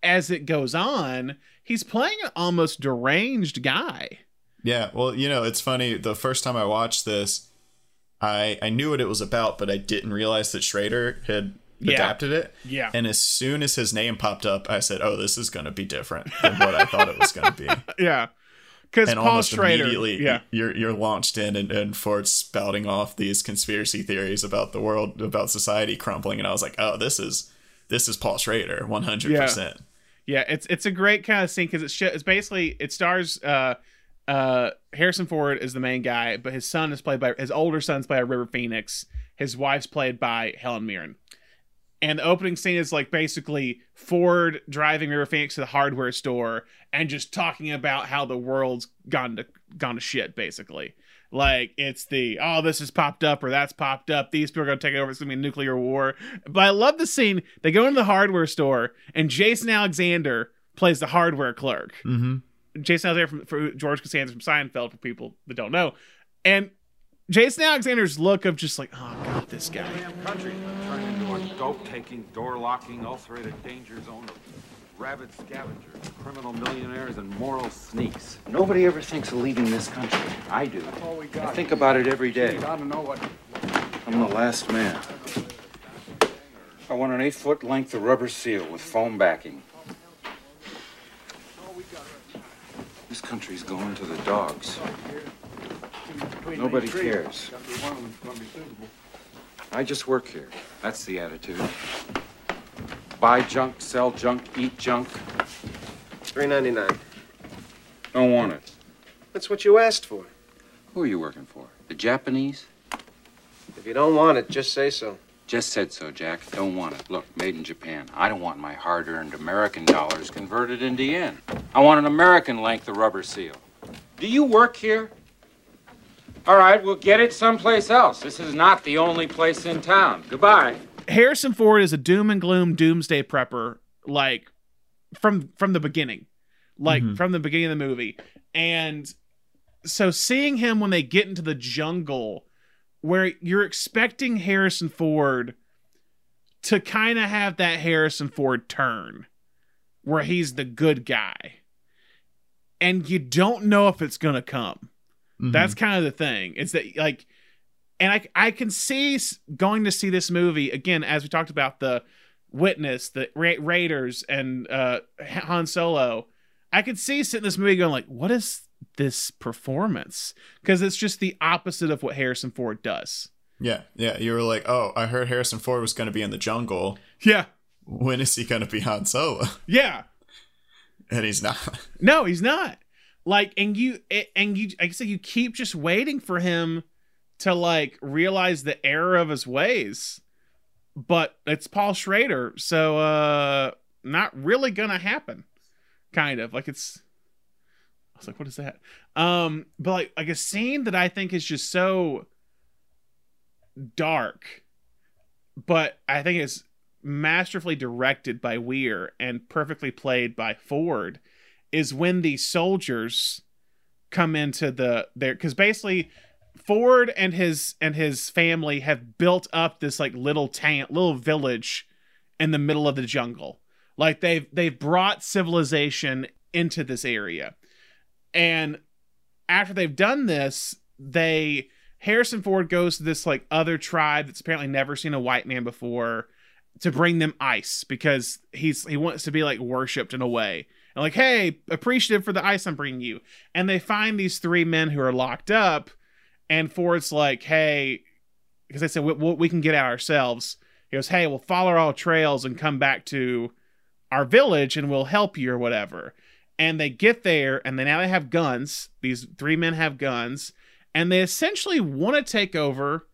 S2: as it goes on, he's playing an almost deranged guy.
S1: Yeah, well, you know, it's funny. The first time I watched this, I I knew what it was about, but I didn't realize that Schrader had
S2: Yeah.
S1: adapted it.
S2: Yeah.
S1: And as soon as his name popped up, I said, "Oh, this is going to be different than what I thought it was going to be."
S2: Yeah. Because Paul
S1: almost
S2: Schrader,
S1: immediately,
S2: yeah,
S1: you're you're launched in, and, and Ford's spouting off these conspiracy theories about the world, about society crumbling, and I was like, "Oh, this is this is Paul Schrader, one hundred percent."
S2: Yeah, it's it's a great kind of scene because it sh- it's basically it stars uh uh Harrison Ford is the main guy, but his son is played by his older son's played by River Phoenix. His wife's played by Helen Mirren. And the opening scene is like basically Ford driving River Phoenix to the hardware store and just talking about how the world's gone to gone to shit, basically. Like it's the oh this has popped up or that's popped up. These people are gonna take it over. It's gonna be a nuclear war. But I love the scene. They go into the hardware store and Jason Alexander plays the hardware clerk.
S1: Mm-hmm.
S2: Jason Alexander from for George Costanza from Seinfeld for people that don't know, and Jason Alexander's look of just like oh god this guy.
S8: Damn country turned into a dope-taking, door-locking, ulcerated danger zone of rabid scavengers, criminal millionaires, and moral sneaks.
S4: Nobody ever thinks of leaving this country. I do.
S8: all we
S4: I think about it every day.
S8: I don't know what.
S4: I'm the last man. I want an eight-foot length of rubber seal with foam backing. This country's going to the dogs. Nobody cares. I just work here. That's the attitude. Buy junk, sell junk, eat junk.
S9: Three ninety nine.
S4: Don't want it.
S9: That's what you asked for.
S4: Who are you working for? The Japanese?
S9: If you don't want it, just say so.
S4: Just said so, Jack. Don't want it. Look, made in Japan. I don't want my hard earned American dollars converted into yen. I want an American length of rubber seal. Do you work here? All right, we'll get it someplace else. This is not the only place in town. Goodbye.
S2: Harrison Ford is a doom and gloom doomsday prepper like from from the beginning. Like mm-hmm. from the beginning of the movie. And so seeing him when they get into the jungle where you're expecting Harrison Ford to kind of have that Harrison Ford turn where he's the good guy. And you don't know if it's going to come. That's kind of the thing. It's that like, and I I can see going to see this movie again as we talked about the witness, the Ra- Raiders, and uh, Han Solo. I could see sitting in this movie going like, what is this performance? Because it's just the opposite of what Harrison Ford does.
S1: Yeah, yeah. You were like, "Oh, I heard Harrison Ford was going to be in the jungle.
S2: Yeah,
S1: When is he going to be Han Solo?"
S2: yeah.
S1: And he's not.
S2: No, he's not. Like, and you, and you, like I said, you keep just waiting for him to like realize the error of his ways, but it's Paul Schrader, so uh, not really gonna happen. Kind of like it's. Was like, what is that? Um, but like, like a scene that I think is just so dark, but I think is masterfully directed by Weir and perfectly played by Ford is when the soldiers come into the there because basically Ford and his and his family have built up this like little town little village in the middle of the jungle like they've they've brought civilization into this area and after they've done this they Harrison Ford goes to this like other tribe that's apparently never seen a white man before to bring them ice because he's he wants to be like worshipped in a way. And like, hey, appreciative for the ice I'm bringing you. And they find these three men who are locked up, and Ford's like, hey, because they said we, we can get out ourselves. He goes, hey, we'll follow all trails and come back to our village, and we'll help you or whatever. And they get there, and they now they have guns. These three men have guns, and they essentially want to take over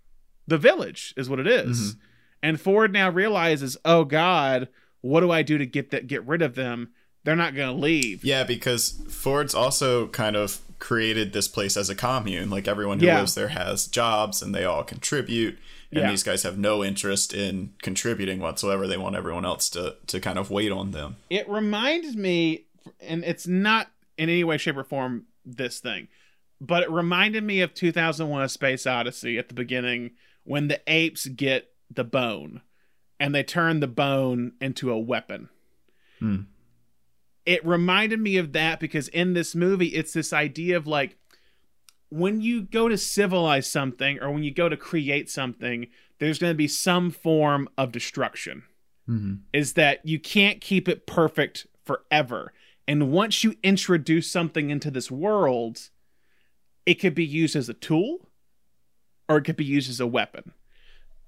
S2: the village, is what it is.
S1: Mm-hmm.
S2: And Ford now realizes, oh God, what do I do to get that get rid of them? They're not going to leave.
S1: Yeah, because Ford's also kind of created this place as a commune. Like everyone who
S2: Yeah.
S1: lives there has jobs and they all contribute. And
S2: Yeah.
S1: these guys have no interest in contributing whatsoever. They want everyone else to to kind of wait on them.
S2: It reminds me, and it's not in any way, shape, or form this thing, but it reminded me of 2001: A Space Odyssey at the beginning when the apes get the bone, and they turn the bone into a weapon.
S1: Hmm.
S2: It reminded me of that because in this movie, it's this idea of like when you go to civilize something or when you go to create something, there's going to be some form of destruction is that you can't keep it perfect forever. And once you introduce something into this world, it could be used as a tool or it could be used as a weapon.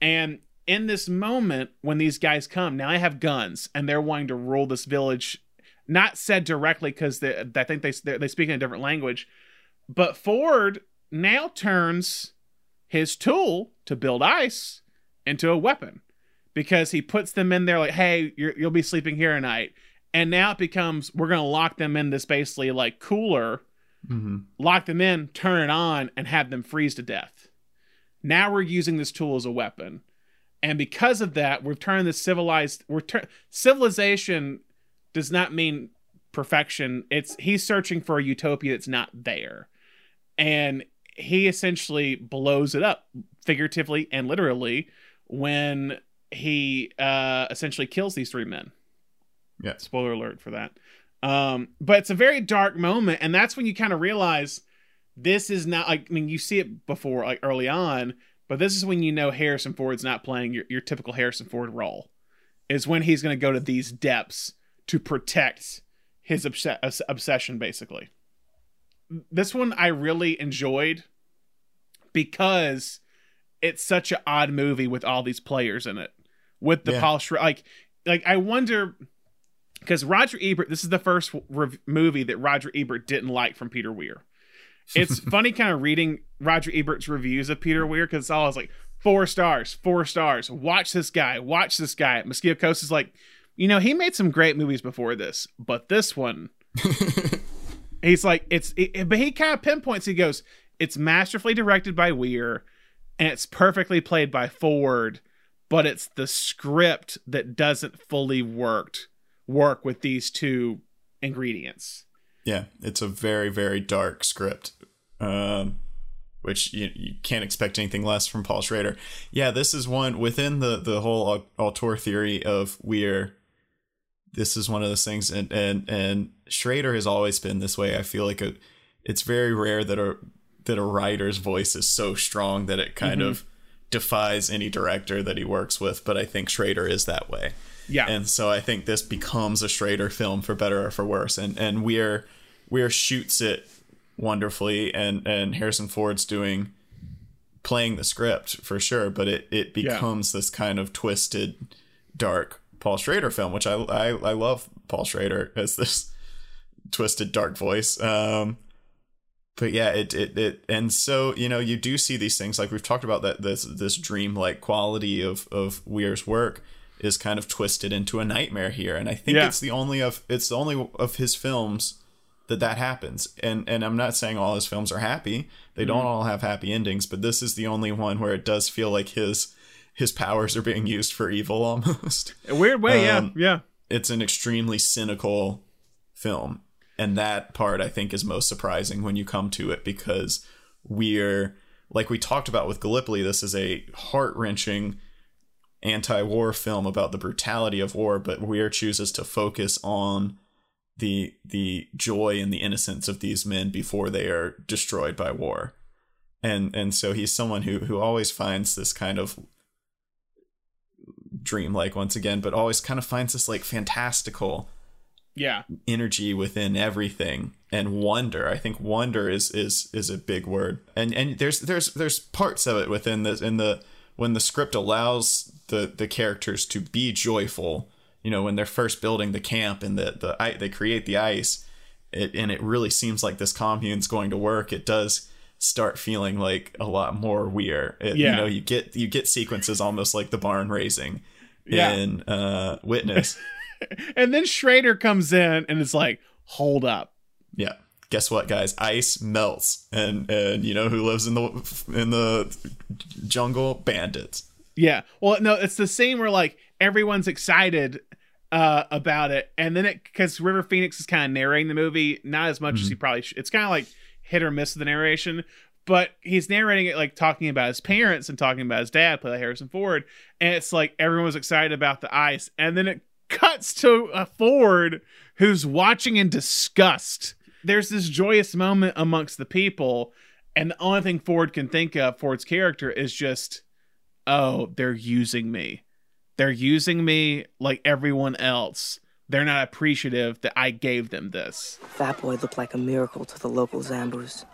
S2: And in this moment, when these guys come, now I have guns and they're wanting to rule this village. Not said directly because I think they they speak in a different language, but Ford now turns his tool to build ice into a weapon because he puts them in there like, hey, you're, you'll be sleeping here tonight. And now it becomes we're going to lock them in this basically like cooler, lock them in, turn it on, and have them freeze to death. Now we're using this tool as a weapon. And because of that, we've turned this civilized. We're tur- civilization does not mean perfection. It's he's searching for a utopia that's not there, and he essentially blows it up, figuratively and literally, when he uh, essentially kills these three men.
S1: Yeah.
S2: Spoiler alert for that. Um, but it's a very dark moment, and that's when you kind of realize this is not like I mean you see it before like early on, but this is when you know Harrison Ford's not playing your, your typical Harrison Ford role. Is when he's going to go to these depths to protect his obs- obs- obsession, basically. This one I really enjoyed because it's such an odd movie with all these players in it, with the
S1: Yeah.
S2: Paul like like I wonder because Roger Ebert, this is the first rev- movie that Roger Ebert didn't like from Peter Weir. It's funny kind of reading Roger Ebert's reviews of Peter Weir because it's always like four stars, four stars. Watch this guy, watch this guy. Mosquito Coast is like, you know, he made some great movies before this, but this one, he's like, it's, it, but he kind of pinpoints. He goes, it's masterfully directed by Weir, and it's perfectly played by Ford, but it's the script that doesn't fully worked work with these two ingredients.
S1: Yeah, it's a very very dark script, um, which you, you can't expect anything less from Paul Schrader. Yeah, this is one within the the whole au- auteur theory of we're. This is one of those things, and and and Schrader has always been this way. I feel like a, it's very rare that a that a writer's voice is so strong that it kind of defies any director that he works with. But I think Schrader is that way.
S2: Yeah.
S1: And so I think this becomes a Schrader film for better or for worse. And and Weir Weir shoots it wonderfully and and Harrison Ford's doing playing the script for sure, but it it
S2: Yeah.
S1: becomes this kind of twisted dark Paul Schrader film, which I I, I love Paul Schrader as this twisted dark voice. Um but yeah, it, it it and so you know you do see these things like we've talked about that this this dreamlike quality of of Weir's work is kind of twisted into a nightmare here, and I think
S2: Yeah.
S1: it's the only of it's the only of his films that that happens. And and I'm not saying all his films are happy; they don't all have happy endings, but this is the only one where it does feel like his his powers are being used for evil almost.
S2: A weird way,
S1: Um,
S2: yeah, yeah.
S1: it's an extremely cynical film and that part i think is most surprising when you come to it because we're like we talked about with gallipoli this is a heart-wrenching anti-war film about the brutality of war but weir chooses to focus on the the joy and the innocence of these men before they are destroyed by war. And and so he's someone who who always finds this kind of dreamlike once again, but always kind of finds this like fantastical
S2: Yeah.
S1: energy within everything. And wonder i think wonder is is is a big word. And and there's there's there's parts of it within the in the when the script allows the the characters to be joyful you know when they're first building the camp and the the i- they create the ice it and it really seems like this commune's going to work it does start feeling like a lot more weird it, you know you get you get sequences almost like the barn raising
S2: Yeah.
S1: in uh witness
S2: And then Schrader comes in and it's like, hold up.
S1: Yeah. Guess what, guys? Ice melts, and and you know who lives in the in the jungle? Bandits.
S2: Yeah. Well, no, it's the same where like everyone's excited uh about it and then it because River Phoenix is kind of narrating the movie, not as much as he probably should. It's kind of like hit or miss with the narration, but he's narrating it like talking about his parents and talking about his dad, played by Harrison Ford, and it's like everyone was excited about the ice, and then it cuts to a Ford who's watching in disgust. There's this joyous moment amongst the people, and the only thing Ford can think of, Ford's character, is just, oh, they're using me. They're using me like everyone else. They're not appreciative that I gave them this.
S10: Fat Boy looked like a miracle to the local Zambus.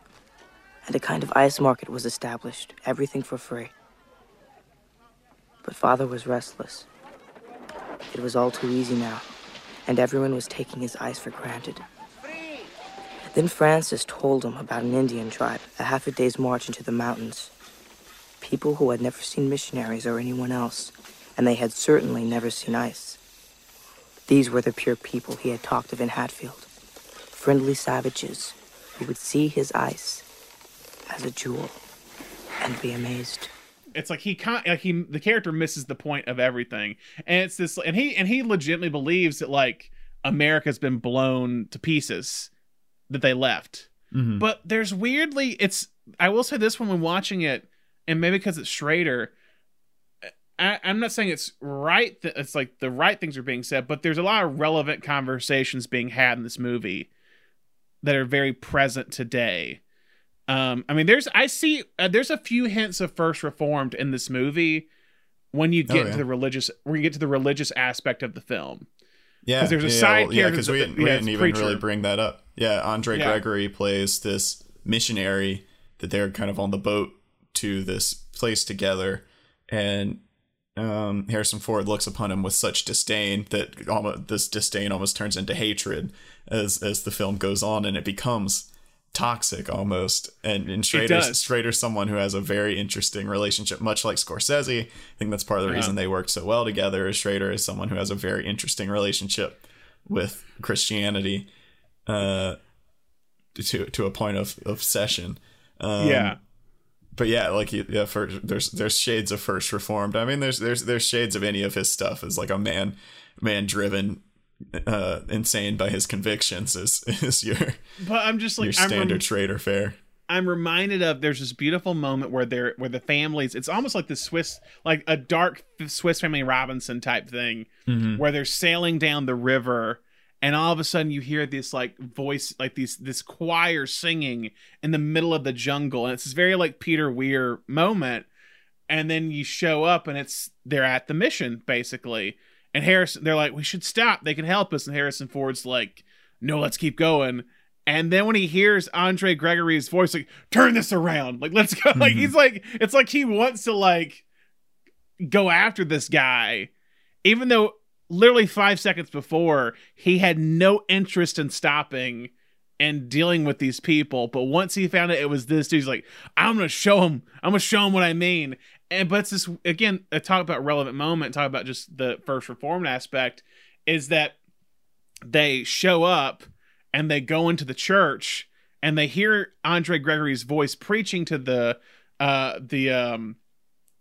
S10: And a kind of ice market was established, everything for free. But father was restless. It was all too easy now, and everyone was taking his ice for granted. Then Francis told him about an Indian tribe, a half a day's march into the mountains. People who had never seen missionaries or anyone else, and they had certainly never seen ice. These were the pure people he had talked of in Hatfield. Friendly savages who would see his ice as a jewel and be amazed.
S2: it's like he can't like he the character misses the point of everything and it's this and he and he legitimately believes that like america's been blown to pieces that they left
S1: Mhm.
S2: but there's weirdly it's i will say this one when watching it and maybe because it's schrader I, i'm not saying it's right that it's like the right things are being said but there's a lot of relevant conversations being had in this movie that are very present today um, I mean, there's I see uh, there's a few hints of First Reformed in this movie when you get
S1: Oh, yeah.
S2: the religious when you get to the religious aspect of the film.
S1: Yeah,
S2: 'Cause there's a
S1: yeah,
S2: side
S1: well, yeah, because we didn't, we
S2: yeah,
S1: didn't even
S2: preacher.
S1: really bring that up. Yeah, Andre. Gregory plays this missionary that they're kind of on the boat to this place together, and um, Harrison Ford looks upon him with such disdain that almost this disdain almost turns into hatred as as the film goes on, and it becomes toxic almost. And and Schrader's. Schrader's someone who has a very interesting relationship, much like Scorsese. I think that's part of the
S2: Yeah.
S1: reason they work so well together. Is Schrader is someone who has a very interesting relationship with Christianity, uh, to to a point of obsession. Um,
S2: yeah,
S1: but yeah, like yeah, for, there's there's shades of first reformed. I mean, there's there's there's shades of any of his stuff as like a man man driven, uh, insane by his convictions is is your
S2: but I'm just like I'm, rem-
S1: standard Schrader fare.
S2: I'm reminded of there's this beautiful moment where they're where the families it's almost like the Swiss like a dark Swiss Family Robinson type thing
S1: Mhm.
S2: where they're sailing down the river and all of a sudden you hear this like voice like these this choir singing in the middle of the jungle and it's this very like Peter Weir moment and then you show up and it's they're at the mission basically. And Harrison they're like we should stop. They can help us. And Harrison Ford's like no let's keep going. And then when he hears Andre Gregory's voice like turn this around. Like let's go. Like
S1: Mhm.
S2: he's like it's like he wants to like go after this guy even though literally 5 seconds before he had no interest in stopping and dealing with these people. But once he found out it was this dude he's like I'm to show him I'm to show him what I mean. And but it's this again talk about relevant moment talk about just the first reformed aspect is that they show up and they go into the church and they hear Andre Gregory's voice preaching to the uh the um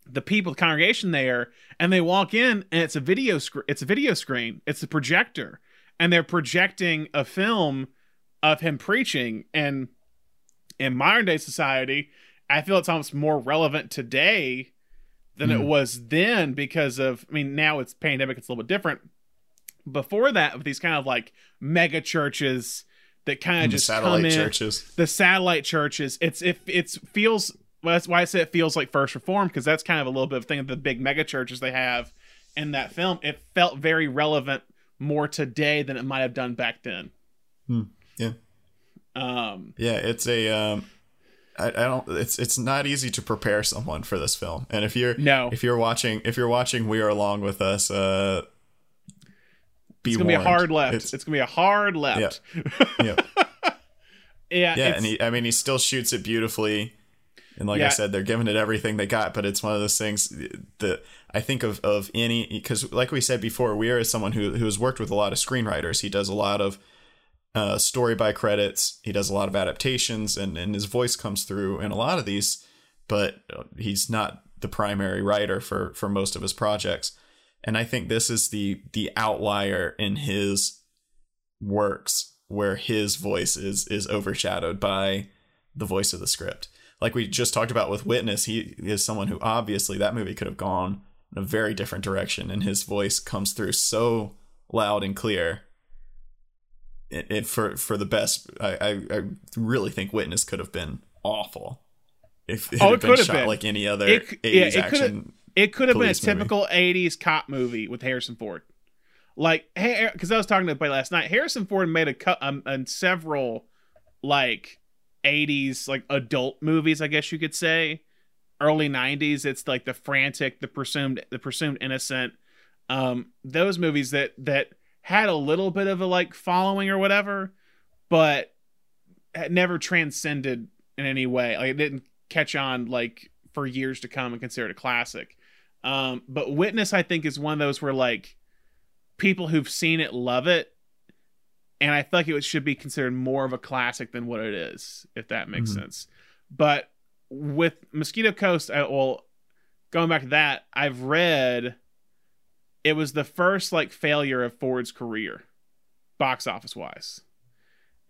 S2: the people the congregation there and they walk in and it's a video screen it's a video screen it's a projector and they're projecting a film of him preaching and in modern day society I feel it's almost more relevant today than it
S1: Hmm.
S2: was then because of I mean now it's pandemic it's a little bit different before that with these kind of like mega churches that kind of just
S1: satellite
S2: come in,
S1: churches.
S2: the satellite churches it's if it's feels well, that's why I say it feels like First Reform because that's kind of a little bit of thing of the big mega churches they have in that film. It felt very relevant more today than it might have done back then.
S1: Hmm. Yeah.
S2: Um,
S1: yeah, it's a. Um, I, I don't. It's it's not easy to prepare someone for this film, and if you're
S2: no,
S1: if you're watching, if you're watching, we are along with us. Uh, be
S2: it's gonna
S1: warned.
S2: be a hard left.
S1: It's,
S2: It's, gonna be a hard left.
S1: yeah,
S2: yeah,
S1: yeah,
S2: it's-
S1: and he, I mean, he still shoots it beautifully, and like I said, they're giving it everything they got. But it's one of those things that I think of of any because, like we said before, we are someone who who has worked with a lot of screenwriters. He does a lot of uh, story by credits. He does a lot of adaptations, and and his voice comes through in a lot of these. But he's not the primary writer for for most of his projects. And I think this is the the outlier in his works where his voice is is overshadowed by the voice of the script. Like we just talked about with Witness, he is someone who obviously that movie could have gone in a very different direction, and his voice comes through so loud and clear. It, it for for the best. I, I I really think Witness could have been awful if it
S2: oh,
S1: had
S2: it
S1: been shot
S2: been
S1: like any other
S2: It c-
S1: 80s
S2: yeah, it could have.
S1: action.
S2: It could have been a
S1: police movie.
S2: typical '80s cop movie with Harrison Ford. Like, hey, because I was talking to everybody last night. Harrison Ford made a cut um, and several like '80s like adult movies, I guess you could say. Early '90s, it's like the frantic, the presumed, the presumed innocent. Um, those movies that that had a little bit of a like following or whatever, but had never transcended in any way. Like it didn't catch on like for years to come and considered a classic. Um, but Witness, I think, is one of those where like people who've seen it love it, and I feel like it should be considered more of a classic than what it is, if that makes
S1: Mhm.
S2: sense. But with Mosquito Coast, I, well, going back to that, I've read it was the first like failure of Ford's career, box office wise.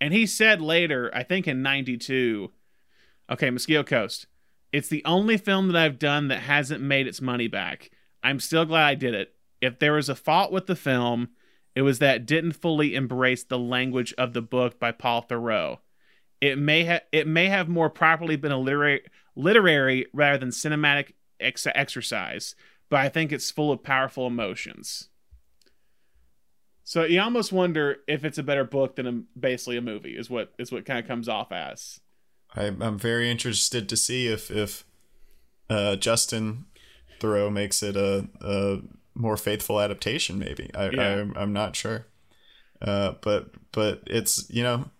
S2: And he said later, I think in 92, okay, Mosquito Coast, it's the only film that I've done that hasn't made its money back. I'm still glad I did it. If there was a fault with the film, it was that it didn't fully embrace the language of the book by Paul Theroux. It may have it may have more properly been a literary literary rather than cinematic ex- exercise, but I think it's full of powerful emotions. So you almost wonder if it's a better book than a, basically a movie is what is what kind of comes off as.
S1: I, I'm very interested to see if if uh, Justin Theroux makes it a, a more faithful adaptation. Maybe I,
S2: Yeah.
S1: I'm, I'm not sure, uh, but but it's you know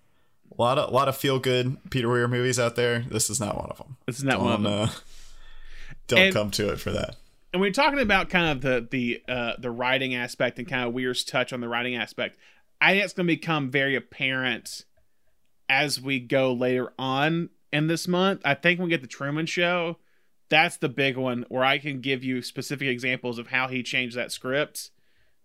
S1: a lot of a lot of feel good Peter Weir movies out there. This is not one of them.
S2: This is not one of
S1: Don't,
S2: them.
S1: Uh, don't
S2: And-
S1: come to it for that.
S2: and we're talking about kind of the the uh, the writing aspect and kind of Weir's touch on the writing aspect. I think it's going to become very apparent as we go later on in this month. I think when we get the Truman Show, that's the big one where I can give you specific examples of how he changed that script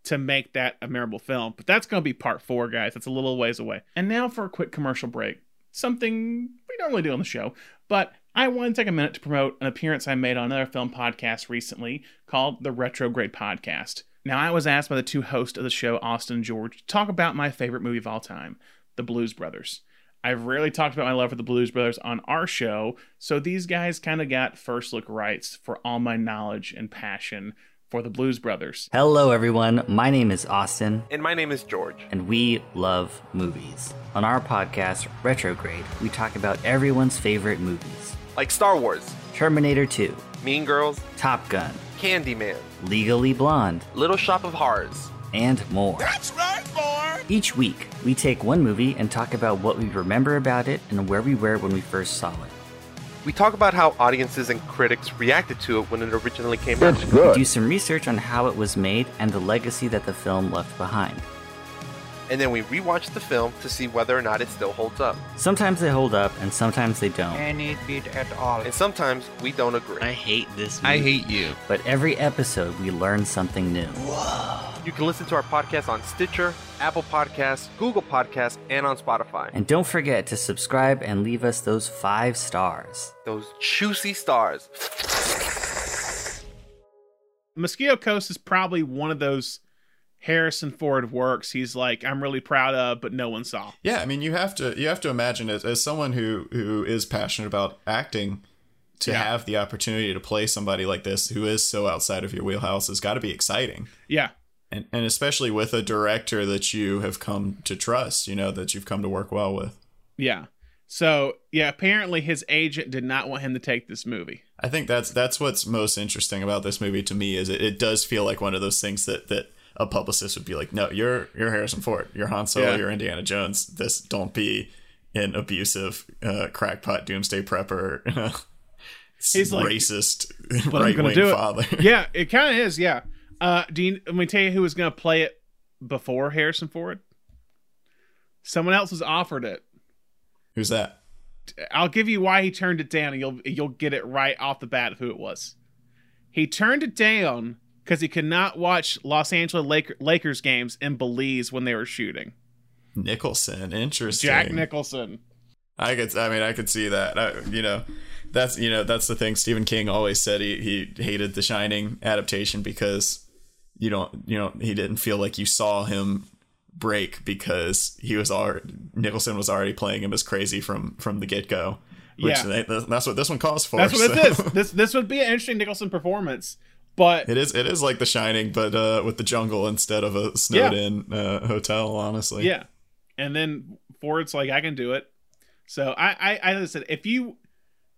S2: to make that a memorable film. But that's going to be part four, guys. That's a little ways away. And now for a quick commercial break. Something we don't really do on the show, but I want to take a minute to promote an appearance I made on another film podcast recently called the Retrograde Podcast. Now, I was asked by the two hosts of the show, Austin and George, to talk about my favorite movie of all time, The Blues Brothers. I've rarely talked about my love for the Blues Brothers on our show, so these guys kind of got first look rights for all my knowledge and passion for the Blues Brothers.
S11: Hello, everyone. My name is Austin,
S12: And my name is George.
S11: and we love movies. On our podcast, Retrograde, we talk about everyone's favorite movies
S12: Like Star Wars,
S11: Terminator 2,
S12: Mean Girls,
S11: Top Gun,
S12: Candyman,
S11: Legally Blonde,
S12: Little Shop of Horrors.
S11: and more.
S12: That's right, boy!
S11: Each week, we take one movie and talk about what we remember about it and where we were when we first saw it.
S12: We talk about how audiences and critics reacted to it when it originally came out.
S11: We do some research on how it was made and the legacy that the film left behind.
S12: And then we rewatch the film to see whether or not it still holds up.
S11: Sometimes they hold up and sometimes they don't.
S12: Any bit at all. And sometimes we don't agree.
S11: I hate this
S12: I hate you.
S11: But every episode, we learn something new.
S12: You can listen to our podcast on Stitcher, Apple Podcasts, Google Podcasts, and on Spotify.
S11: And don't forget to subscribe and leave us those five stars.
S12: Those juicy stars.
S2: Mosquito Coast is probably one of those Harrison Ford works he's like, I'm really proud of, but no one saw.
S1: Yeah, I mean, you have to you have to imagine as, as someone who who is passionate about acting, to
S2: Yeah.
S1: have the opportunity to play somebody like this who is so outside of your wheelhouse has got to be exciting.
S2: Yeah.
S1: And and especially with a director that you have come to trust, you know, that you've come to work well with.
S2: Yeah. So yeah, apparently his agent did not want him to take this movie.
S1: I think that's that's what's most interesting about this movie to me is it, it does feel like one of those things that that a publicist would be like, no, you're you're Harrison Ford, you're Han Solo,
S2: Yeah.
S1: you're Indiana Jones. This don't be an abusive uh, crackpot doomsday prepper,
S2: He's
S1: racist
S2: I'm
S1: right wing
S2: do it.
S1: father.
S2: yeah, it kind of is. Yeah. Uh, do you, let me tell you who was going to play it before Harrison Ford. Someone else was offered it.
S1: Who's that?
S2: I'll give you why he turned it down, and you'll you'll get it right off the bat of who it was. He turned it down because he could not watch Los Angeles Laker, Lakers games in Belize when they were shooting.
S1: Nicholson, interesting.
S2: Jack Nicholson.
S1: I could, I mean, I could see that. I, you know, that's you know, that's the thing. Stephen King always said he he hated the Shining adaptation because you don't, you know, he didn't feel like you saw him break because he was already Nicholson was already playing him as crazy from from the get go. Which
S2: Yeah.
S1: they- that's what this one calls for.
S2: That's what
S1: so.
S2: this is. This this would be an interesting Nicholson performance, but
S1: It is. It is like The Shining, but uh, with the jungle instead of a snowed in uh, hotel. Honestly,
S2: Yeah. And then Ford's like, I can do it. So I, I, I said, if you,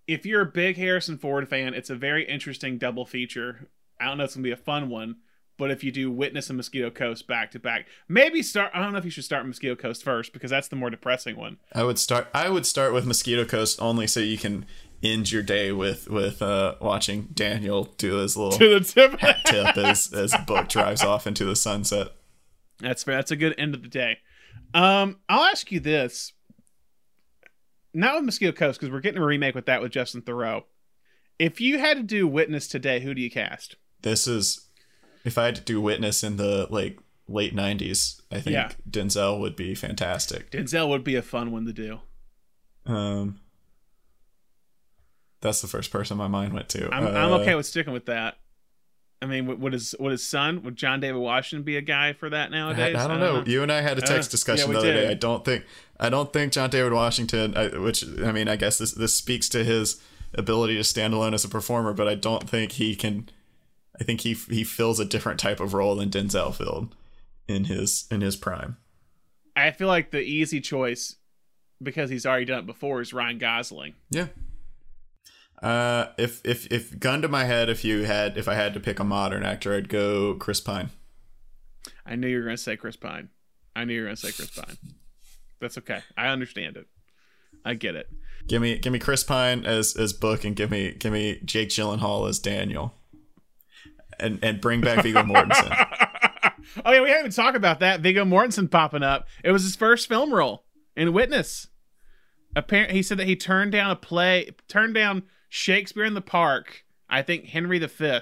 S2: if you're a big Harrison Ford fan, it's a very interesting double feature. I don't know if it's gonna be a fun one, but if you do Witness and Mosquito Coast back to back, maybe start. I don't know if you should start Mosquito Coast first because that's the more depressing one.
S1: I would start. I would start with Mosquito Coast only so you can end your day with with uh, watching Daniel do his little
S2: To the tip.
S1: tip as as book drives off into the sunset.
S2: That's fair. That's a good end of the day. Um, I'll ask you this. Not with Mosquito Coast because we're getting a remake with that with Justin Theroux. If you had to do Witness today, who do you cast?
S1: This is if I had to do Witness in the like late '90s. I think
S2: Yeah.
S1: Denzel would be fantastic.
S2: Denzel would be a fun one to do.
S1: Um, that's the first person my mind went to.
S2: I'm, I'm
S1: Uh,
S2: okay with sticking with that. I mean, would- his would his son would John David Washington be a guy for that
S1: I,
S2: nowadays?
S1: I don't know. You and I had a text
S2: Uh,
S1: discussion
S2: yeah,
S1: the other
S2: did.
S1: day. I don't think I don't think John David Washington, I, which I mean, I guess this this speaks to his ability to stand alone as a performer, but I don't think he can. I think he he fills a different type of role than Denzel filled in his in his prime.
S2: I feel like the easy choice because he's already done it before is Ryan Gosling.
S1: Yeah. Uh, if if if gun to my head, if you had if I had to pick a modern actor, I'd go Chris Pine.
S2: I knew you were going to say Chris Pine. I knew you were going to say Chris Pine. That's okay. I understand it. I get it.
S1: Give me give me Chris Pine as as Book, and give me give me Jake Gyllenhaal as Daniel, and and bring back Viggo Mortensen.
S2: Oh yeah, we haven't even talked about that. Viggo Mortensen popping up. It was his first film role in Witness. Apparently, he said that he turned down a play, turned down Shakespeare in the Park. I think Henry V,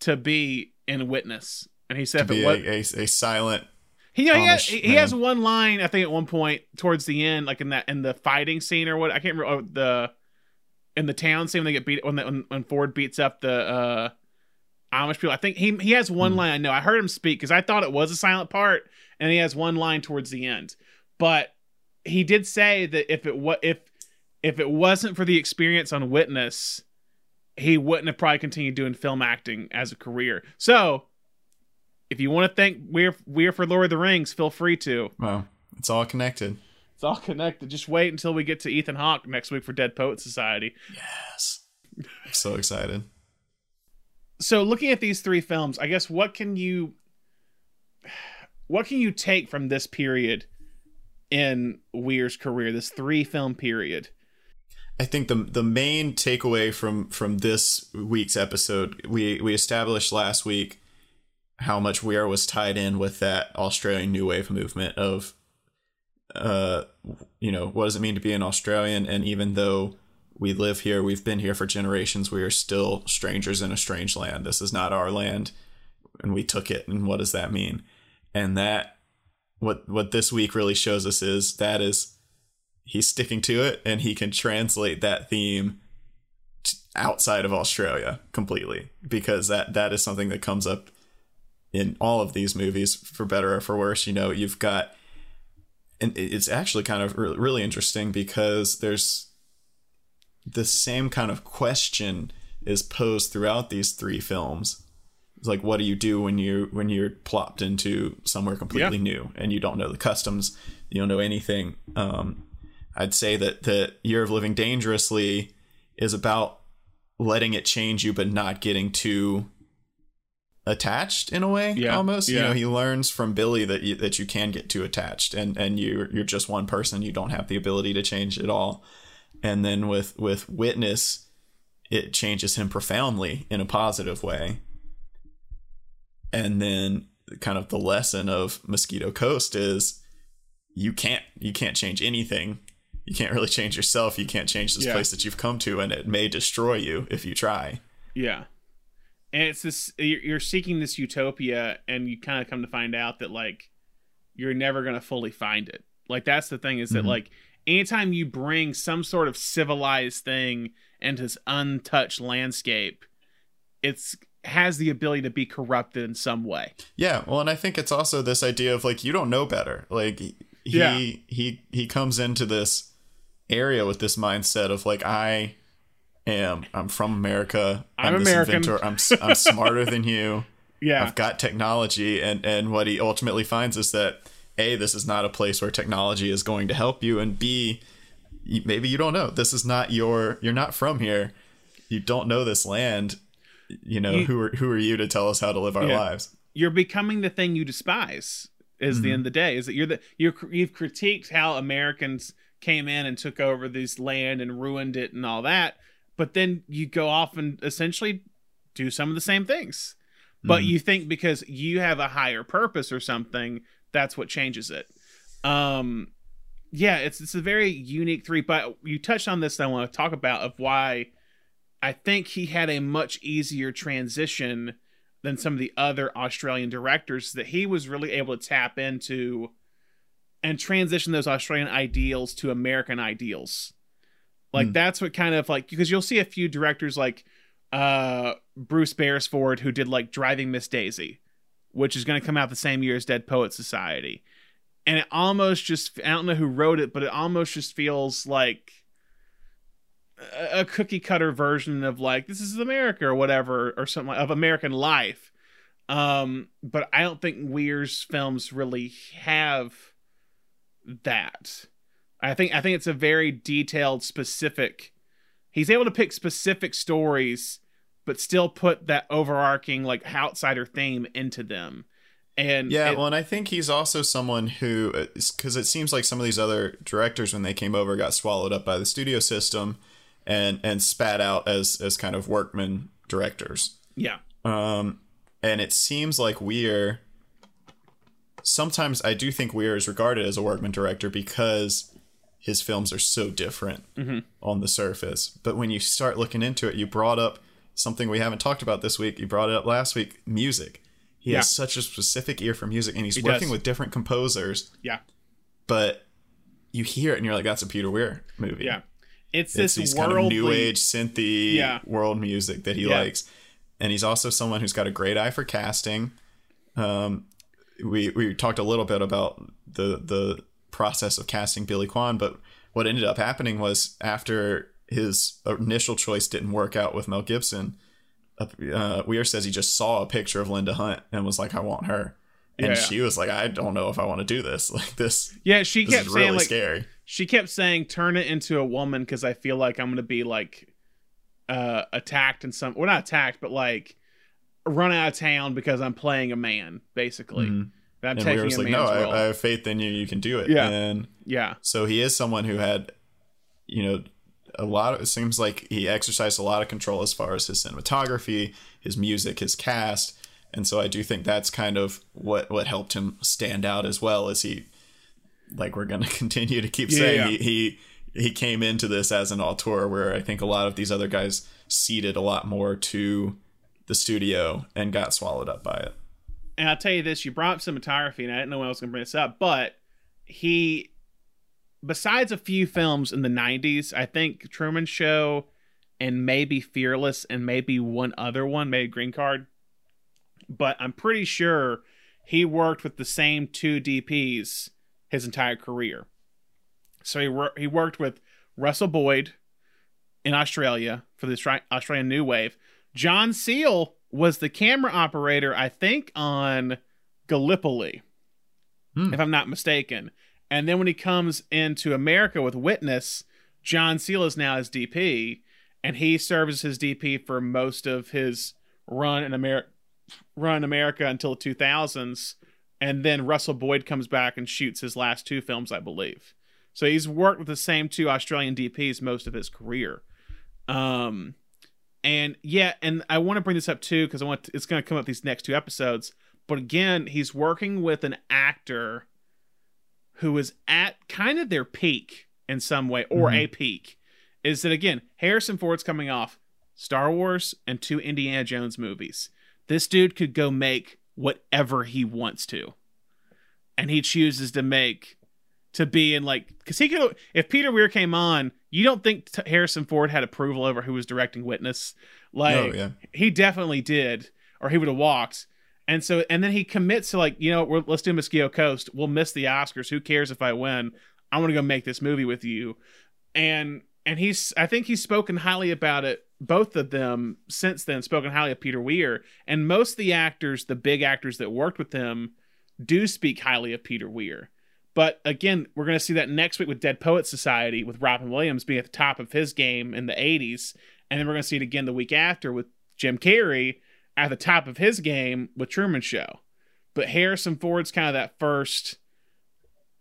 S2: to be in Witness, and he said
S1: to
S2: if
S1: be
S2: it was,
S1: a, a, a silent.
S2: he, know he, has, he has one line I think at one point towards the end, like in that in the fighting scene or what I can't remember oh, the in the town scene when they get beat when the, when, when Ford beats up the uh Amish people. I think he he has one line I know. I heard him speak because I thought it was a silent part, and he has one line towards the end. But he did say that if it was if if it wasn't for the experience on Witness, he wouldn't have probably continued doing film acting as a career. So, if you want to thank Weir Weir for Lord of the Rings, feel free to.
S1: Well, it's all connected.
S2: It's all connected. Just wait until we get to Ethan Hawke next week for Dead Poet Society.
S1: Yes, I'm so excited.
S2: so looking at these three films, I guess what can you what can you take from this period in Weir's career, this three film period?
S1: I think the the main takeaway from from this week's episode, we we established last week how much Weir was tied in with that Australian New Wave movement of, uh, you know, what does it mean to be an Australian? And even though we live here, we've been here for generations, we are still strangers in a strange land. This is not our land, and we took it. And what does that mean? And that what what this week really shows us is that is he's sticking to it and he can translate that theme t- outside of Australia completely because that that is something that comes up in all of these movies for better or for worse you know you've got and it's actually kind of re- really interesting because there's the same kind of question is posed throughout these three films. It's like, what do you do when you when you're plopped into somewhere completely
S2: Yeah.
S1: new and you don't know the customs, you don't know anything. Um, I'd say that the Year of Living Dangerously is about letting it change you, but not getting too attached in a way.
S2: Yeah,
S1: almost. You know, he learns from Billy that you, that you can get too attached, and and you you're just one person. You don't have the ability to change at all. And then with with Witness, it changes him profoundly in a positive way. And then kind of the lesson of Mosquito Coast is you can't you can't change anything. You can't really change yourself. You can't change this
S2: Yeah.
S1: place that you've come to, and it may destroy you if you try.
S2: Yeah. And it's this you're seeking this utopia and you kind of come to find out that like you're never going to fully find it. Like that's the thing is that
S1: Mhm.
S2: like anytime you bring some sort of civilized thing into this untouched landscape, it's has the ability to be corrupted in some way.
S1: Yeah, well, and I think it's also this idea of like you don't know better. Like he
S2: Yeah.
S1: he he comes into this area with this mindset of like I am I'm from America.
S2: I'm
S1: this
S2: American.
S1: inventor. I'm I'm smarter than you.
S2: Yeah.
S1: I've got technology, and and what he ultimately finds is that a this is not a place where technology is going to help you, and b maybe you don't know. This is not your. You're not from here. You don't know this land. You know
S2: You-
S1: who are who are you to tell us how to live our
S2: Yeah.
S1: lives?
S2: You're becoming the thing you despise. Is the
S1: Mhm.
S2: end of the day is that you're the you're you've critiqued how Americans came in and took over this land and ruined it and all that, but then you go off and essentially do some of the same things. But
S1: Mhm.
S2: you think because you have a higher purpose or something, that's what changes it. Um yeah, it's it's a very unique three, but you touched on this that I want to talk about of why I think he had a much easier transition than some of the other Australian directors that he was really able to tap into and transition those Australian ideals to American ideals. Like
S1: Hmm.
S2: that's what kind of like because you'll see a few directors like uh Bruce Beresford who did like Driving Miss Daisy, which is going to come out the same year as Dead Poet Society. And it almost just I don't know who wrote it, but it almost just feels like a a cookie cutter version of like this is America or whatever or something like, of American life. Um, but I don't think Weir's films really have that. I think I think it's a very detailed, specific. He's able to pick specific stories, but still put that overarching like outsider theme into them. And
S1: Yeah,
S2: it-
S1: well, and I think he's also someone who, because it seems like some of these other directors, when they came over, got swallowed up by the studio system, and and spat out as as kind of workman directors.
S2: yeah,
S1: Um, and it seems like Weir. Sometimes I do think Weir is regarded as a workman director because his films are so different
S2: Mhm.
S1: on the surface. But when you start looking into it, you brought up something we haven't talked about this week. You brought it up last week music. He
S2: Yeah.
S1: has such a specific ear for music and he's
S2: He
S1: working
S2: does.
S1: with different composers,
S2: yeah,
S1: but you hear it and you're like, that's a Peter Weir movie.
S2: yeah. It's,
S1: It's
S2: this worldly,
S1: kind of new age synthy
S2: Yeah.
S1: world music that he
S2: Yeah.
S1: likes, and he's also someone who's got a great eye for casting. Um, we we talked a little bit about the the process of casting Billy Kwan, but what ended up happening was after his initial choice didn't work out with Mel Gibson, uh, Weir says he just saw a picture of Linda Hunt and was like, "I want her," and
S2: Yeah,
S1: she was like, "I don't know if I want to do this. Like this,
S2: Yeah, she
S1: this
S2: kept
S1: is
S2: saying
S1: really
S2: like
S1: scary."
S2: she kept saying turn it into a woman because I feel like I'm gonna be like uh attacked in some well not attacked but like run out of town because I'm playing a man basically.
S1: Mhm.
S2: I'm
S1: and
S2: taking a
S1: like, "No. I, I have faith in you. You can do it."
S2: Yeah.
S1: and
S2: yeah,
S1: So he is someone who had, you know, a lot of, it seems like he exercised a lot of control as far as his cinematography, his music, his cast. And so I do think that's kind of what, what helped him stand out as well as he, like we're going to continue to keep
S2: Yeah,
S1: saying,
S2: yeah.
S1: He, he, he came into this as an auteur where I think a lot of these other guys ceded a lot more to the studio and got swallowed up by it.
S2: and I'll tell you this: you brought up cinematography, and I didn't know when I was gonna bring this up, but he, besides a few films in the '90s, I think Truman Show, and maybe Fearless, and maybe one other one, maybe Green Card, but I'm pretty sure he worked with the same two DPs his entire career. So he wor- he worked with Russell Boyd in Australia for the Australian New Wave. John Seale was the camera operator, I think, on Gallipoli, if I'm not mistaken. And then when he comes into America with Witness, John Seale is now his DP, and he serves as his DP for most of his run in America, run in America until the 2000s, and then Russell Boyd comes back and shoots his last two films, I believe. So he's worked with the same two Australian DPs most of his career. Um, and yeah, and I want to bring this up too because I want to, it's going to come up these next two episodes. But again, he's working with an actor who is at kind of their peak in some way or mm-hmm. a peak. Is that again? Harrison Ford's coming off Star Wars and two Indiana Jones movies. This dude could go make whatever he wants to, and he chooses to make to be in like because he could if Peter Weir came on, you don't think t- Harrison Ford had approval over who was directing Witness? Oh, like
S1: Oh, yeah.
S2: he definitely did, or he would have walked. And so, and then he commits to like, you know, we're, let's do Mosquito Coast. We'll miss the Oscars. Who cares if I win? I want to go make this movie with you. And and he's, I think he's spoken highly about it. Both of them since then spoken highly of Peter Weir. And most of the actors, the big actors that worked with him, do speak highly of Peter Weir. But again, we're going to see that next week with Dead Poets Society with Robin Williams being at the top of his game in the 80s. And then we're going to see it again the week after with Jim Carrey at the top of his game with Truman Show. But Harrison Ford's kind of that first,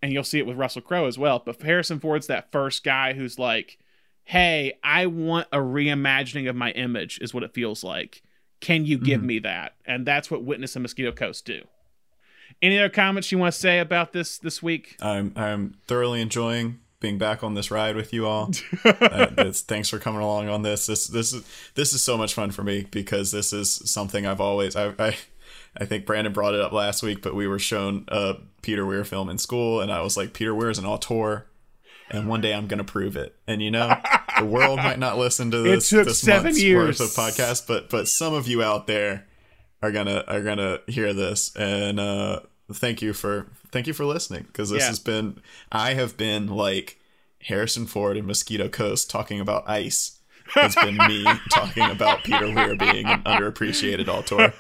S2: and you'll see it with Russell Crowe as well. But Harrison Ford's that first guy who's like, hey, I want a reimagining of my image, is what it feels like. Can you give
S1: Mhm.
S2: me that? And that's what Witness and Mosquito Coast do. Any other comments you want to say about this this week?
S1: I'm I'm thoroughly enjoying being back on this ride with you all. uh, this, thanks for coming along on this. This this is this is so much fun for me because this is something I've always I I, I think Brandon brought it up last week, but we were shown a Peter Weir film in school, and I was like, Peter Weir is an auteur, and one day I'm gonna prove it. And you know, the world might not listen to this.
S2: It took
S1: this
S2: seven years.
S1: of podcast, but but some of you out there are gonna are gonna hear this and uh thank you for thank you for listening because this
S2: Yeah.
S1: has been i have been like harrison ford and mosquito coast talking about ice has been me talking about peter weir being an underappreciated auteur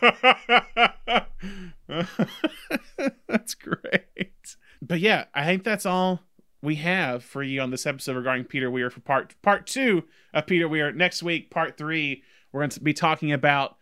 S2: that's great. But yeah, I think that's all we have for you on this episode regarding Peter Weir for part part two of Peter Weir. Next week, part three, we're going to be talking about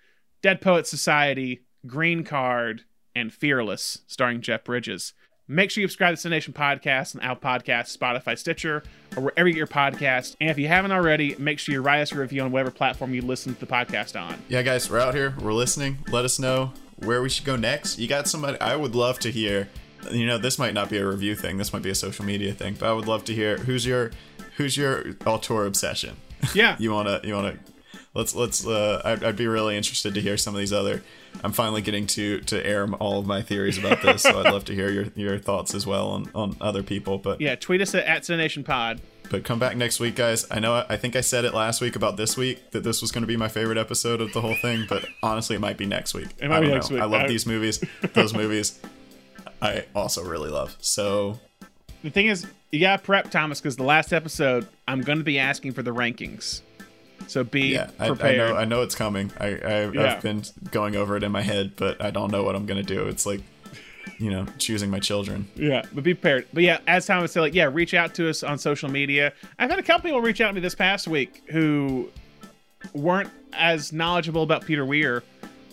S2: Dead Poet Society, Green Card, and Fearless, starring Jeff Bridges. Make sure you subscribe to the Nation Podcast and Apple Podcasts, Spotify, Stitcher, or wherever you get your podcast. And if you haven't already, make sure you write us a review on whatever platform you listen to the podcast on.
S1: yeah guys we're out here we're listening let us know where we should go next you got somebody i would love to hear you know this might not be a review thing this might be a social media thing but i would love to hear who's your who's your auteur obsession
S2: Yeah.
S1: you want to you want to let's let's uh I'd, I'd be really interested to hear some of these other i'm finally getting to to air all of my theories about this so i'd love to hear your your thoughts as well on on other people but
S2: Yeah, tweet us at, at Nation Pod.
S1: but come back next week guys i know i think i said it last week about this week that this was going to be my favorite episode of the whole thing but honestly it might be next week
S2: It might
S1: I
S2: be next
S1: know.
S2: week.
S1: i love
S2: I-
S1: these movies those movies i also really love so
S2: The thing is, you gotta prep Thomas because the last episode, I'm gonna be asking for the rankings. So be
S1: yeah I, I know i know it's coming i, I
S2: Yeah.
S1: i've been going over it in my head but i don't know what i'm going to do it's like you know choosing my children
S2: Yeah, but be prepared. But yeah, as Thomas said, like, yeah, reach out to us on social media. I've had a couple people reach out to me this past week who weren't as knowledgeable about Peter Weir,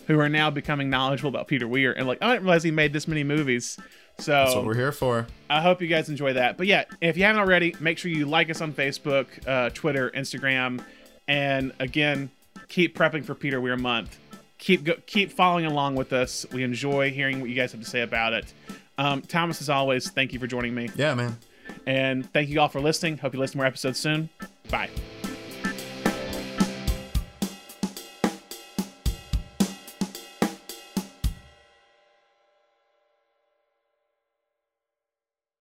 S2: who are now becoming knowledgeable about Peter Weir, and like, I didn't realize he made this many movies. So
S1: that's what we're here for
S2: I hope you guys enjoy that. But yeah, if you haven't already, make sure you like us on Facebook, uh, Twitter, Instagram, and again, keep prepping for Peter Weir month. Keep go- keep following along with us. We enjoy hearing what you guys have to say about it. Um, Thomas, as always, thank you for joining me,
S1: yeah man
S2: and thank you all for listening. Hope you listen to more episodes soon. Bye.